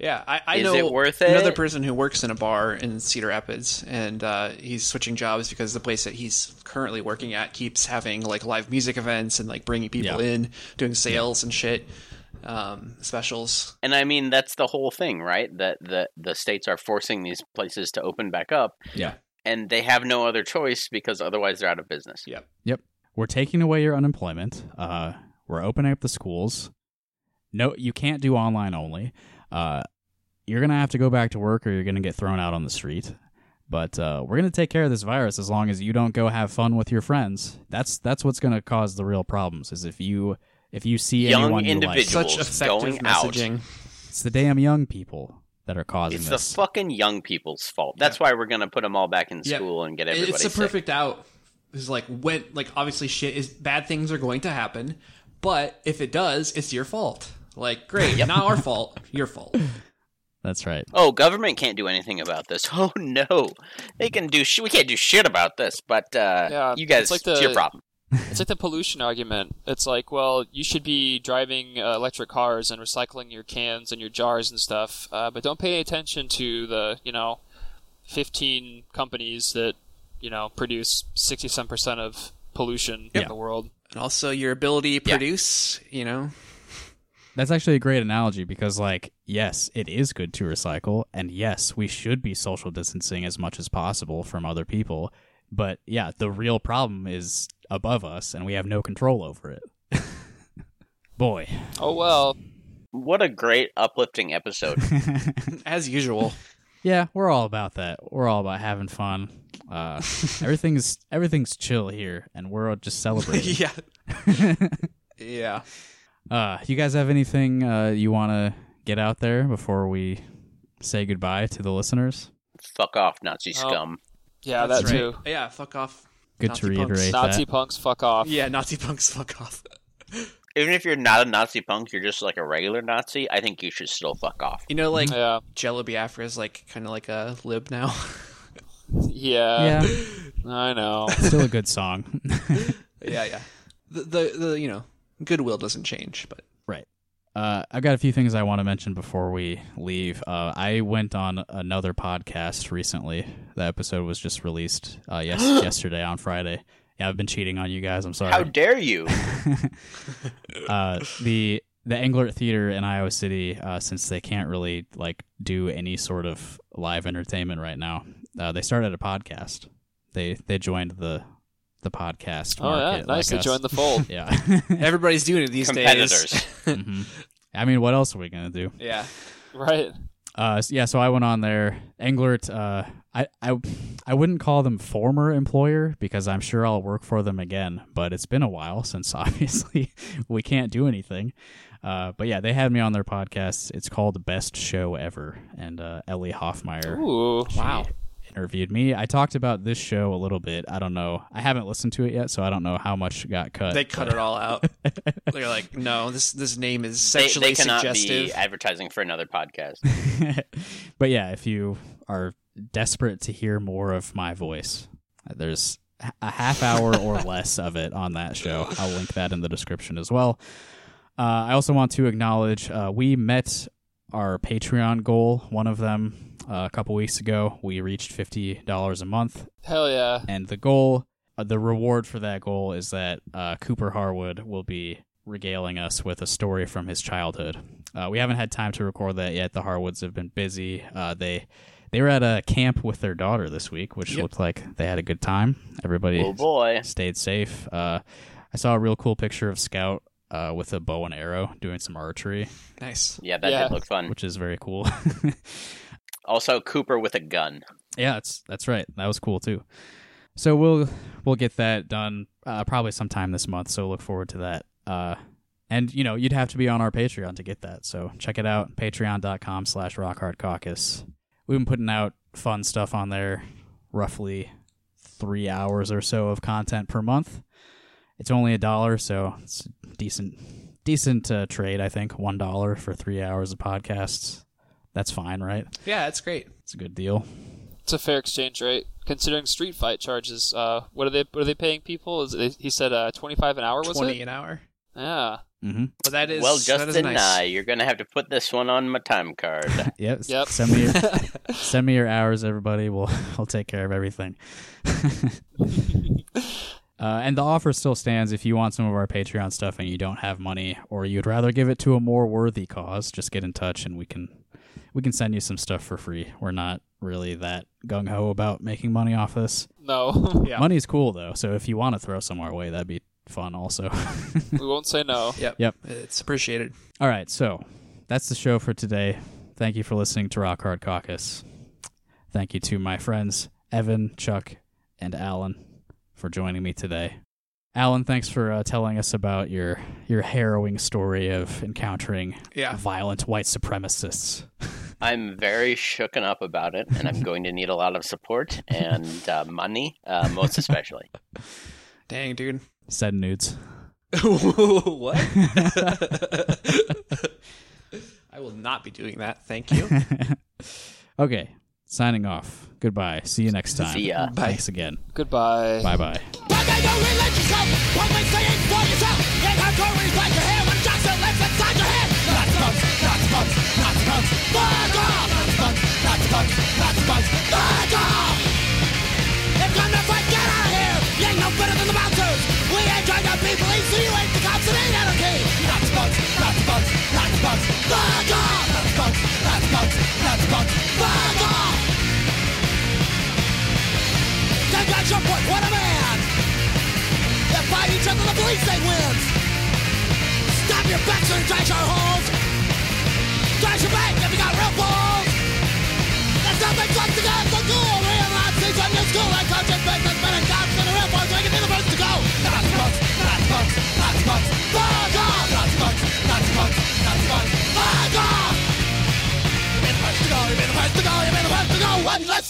Yeah, I, I Is know it worth another it? person who works in a bar in Cedar Rapids, and uh, he's switching jobs because the place that he's currently working at keeps having like live music events and like bringing people Yeah. in, doing sales and shit, um, specials. And I mean, that's the whole thing, right? That the the states are forcing these places to open back up, Yeah. and they have no other choice because otherwise they're out of business. Yep. Yep. We're taking away your unemployment. Uh, we're opening up the schools. No, you can't do online only. Uh, you're gonna have to go back to work, or you're gonna get thrown out on the street. But uh, we're gonna take care of this virus as long as you don't go have fun with your friends. That's that's what's gonna cause the real problems. Is if you if you see Young anyone you like. individuals Such effective going out. messaging. It's the damn young people that are causing this. It's this. the fucking young people's fault. That's why we're gonna put them all back in Yeah. school and get everybody. It's a sick. perfect out. It's like when like obviously shit is bad things are going to happen, but if it does, it's your fault. Like great, not our fault, your fault. That's right. Oh, government can't do anything about this. Oh no, they can do. Sh- we can't do shit about this. But uh, Yeah, you guys, it's like it's the- your problem. It's like the pollution argument. It's like, well, you should be driving uh, electric cars and recycling your cans and your jars and stuff, uh, but don't pay any attention to the, you know, 15 companies that, you know, produce 60 some percent of pollution in the world. And also your ability to produce, you know. That's actually a great analogy because, like, yes, it is good to recycle, and yes, we should be social distancing as much as possible from other people. But yeah, the real problem is above us, and we have no control over it. Boy, Oh, well. What a great uplifting episode. As usual. yeah, we're all about that. We're all about having fun. Uh, everything's everything's chill here, and we're all just celebrating. yeah. yeah. Uh, you guys have anything uh, you want to get out there before we say goodbye to the listeners? Fuck off, Nazi Oh. scum. Yeah, That's that right. too. Yeah, fuck off. Good Nazi to punks. reiterate Nazi that. punks, fuck off. Yeah, Nazi punks, fuck off. Even if you're not a Nazi punk, you're just like a regular Nazi. I think you should still fuck off. You know, like Yeah. Jello Biafra is like kind of like a lib now. Yeah. Yeah, I know. still a good song. yeah, yeah. The, the the you know goodwill doesn't change, but Right. Uh, I've got a few things I want to mention before we leave. Uh, I went on another podcast recently. The episode was just released uh, yes yesterday on Friday. Yeah, I've been cheating on you guys. I'm sorry. How dare you? uh, the the Englert Theater in Iowa City, uh, since they can't really like do any sort of live entertainment right now, uh, they started a podcast. They they joined the the podcast. Oh, yeah. Nice. like They us. joined the fold. yeah. everybody's doing it these Competitors. days. Mhm. I mean, what else are we gonna do? yeah. Right. Uh, s- yeah, so I went on there. Englert, uh, I, I, I wouldn't call them former employer because I'm sure I'll work for them again, but it's been a while since obviously we can't do anything. Uh, but yeah, they had me on their podcast. It's called Best Show Ever, and uh, Ellie Hoffmeyer Ooh. Wow. Interviewed me. I talked about this show a little bit. I don't know. I haven't listened to it yet, so I don't know how much got cut. They cut but- it all out. They're like, no, this this name is sexually they cannot suggestive. be advertising for another podcast. but yeah, if you are desperate to hear more of my voice, there's a half hour or less of it on that show. I'll link that in the description as well. Uh, I also want to acknowledge uh, we met our Patreon goal, one of them, uh, a couple weeks ago. We reached $50 a month. Hell yeah. And the goal, uh, the reward for that goal is that uh, Cooper Harwood will be regaling us with a story from his childhood. Uh, we haven't had time to record that yet. The Harwoods have been busy. Uh, they they were at a camp with their daughter this week, which Yep. looked like they had a good time. Everybody Oh boy. stayed safe. Uh, I saw a real cool picture of Scout uh, with a bow and arrow doing some archery, nice. Yeah, that Yeah. did look fun. which is very cool. Also, Cooper with a gun. Yeah, that's that's right. That was cool too. So we'll we'll get that done uh, probably sometime this month. So look forward to that. Uh, and you know you'd have to be on our Patreon to get that. So check it out, patreon.com slash rockhardcaucus. We've been putting out fun stuff on there, roughly three hours or so of content per month. It's only a dollar, so it's decent decent uh, trade. I think one dollar for three hours of podcasts. That's fine, right? Yeah, that's great. It's a good deal. It's a fair exchange rate considering street fight charges. Uh, what are they? What are they paying people? Is it, he said uh, twenty five an hour? Was Twenty it? an hour. Yeah. Mm-hmm. But that is well, that is Justin, nice. uh, you're gonna have to put this one on my time card. Yep. Yep. Send me your, send me your hours, everybody. We'll we'll take care of everything. uh, and the offer still stands if you want some of our Patreon stuff and you don't have money, or you'd rather give it to a more worthy cause. Just get in touch and we can we can send you some stuff for free. We're not really that gung ho about making money off this. No. Yeah. Money's cool though, so if you want to throw some our way, that'd be fun also. we won't say no. Yep. Yep. It's appreciated. All right, so that's the show for today. Thank you for listening to Rock Hard Caucus. Thank you to my friends Evan, Chuck, and Alan for joining me today. Alan, thanks for uh, telling us about your your harrowing story of encountering Yeah. violent white supremacists. I'm very shooken up about it, and I'm going to need a lot of support and uh, money, uh, most especially. Dang, dude. Said nudes. what? I will not be doing that. Thank you. okay, signing off. Goodbye. See you next time. See ya. Bye. Thanks again. Goodbye. Bye bye. What a man! They fight each other, the police they wins. Stop your backs and trash our holes. Trash your bank if you got real balls. There's nothing like to get the cool real Nazis when you school and coaches, businessmen and cops and the real folks making the first to go. Punks, Nazi punks, fuck off! Punks, Nazi punks, fuck off! You've been the first to go, you've been the first to go, you've been the first to go, and let's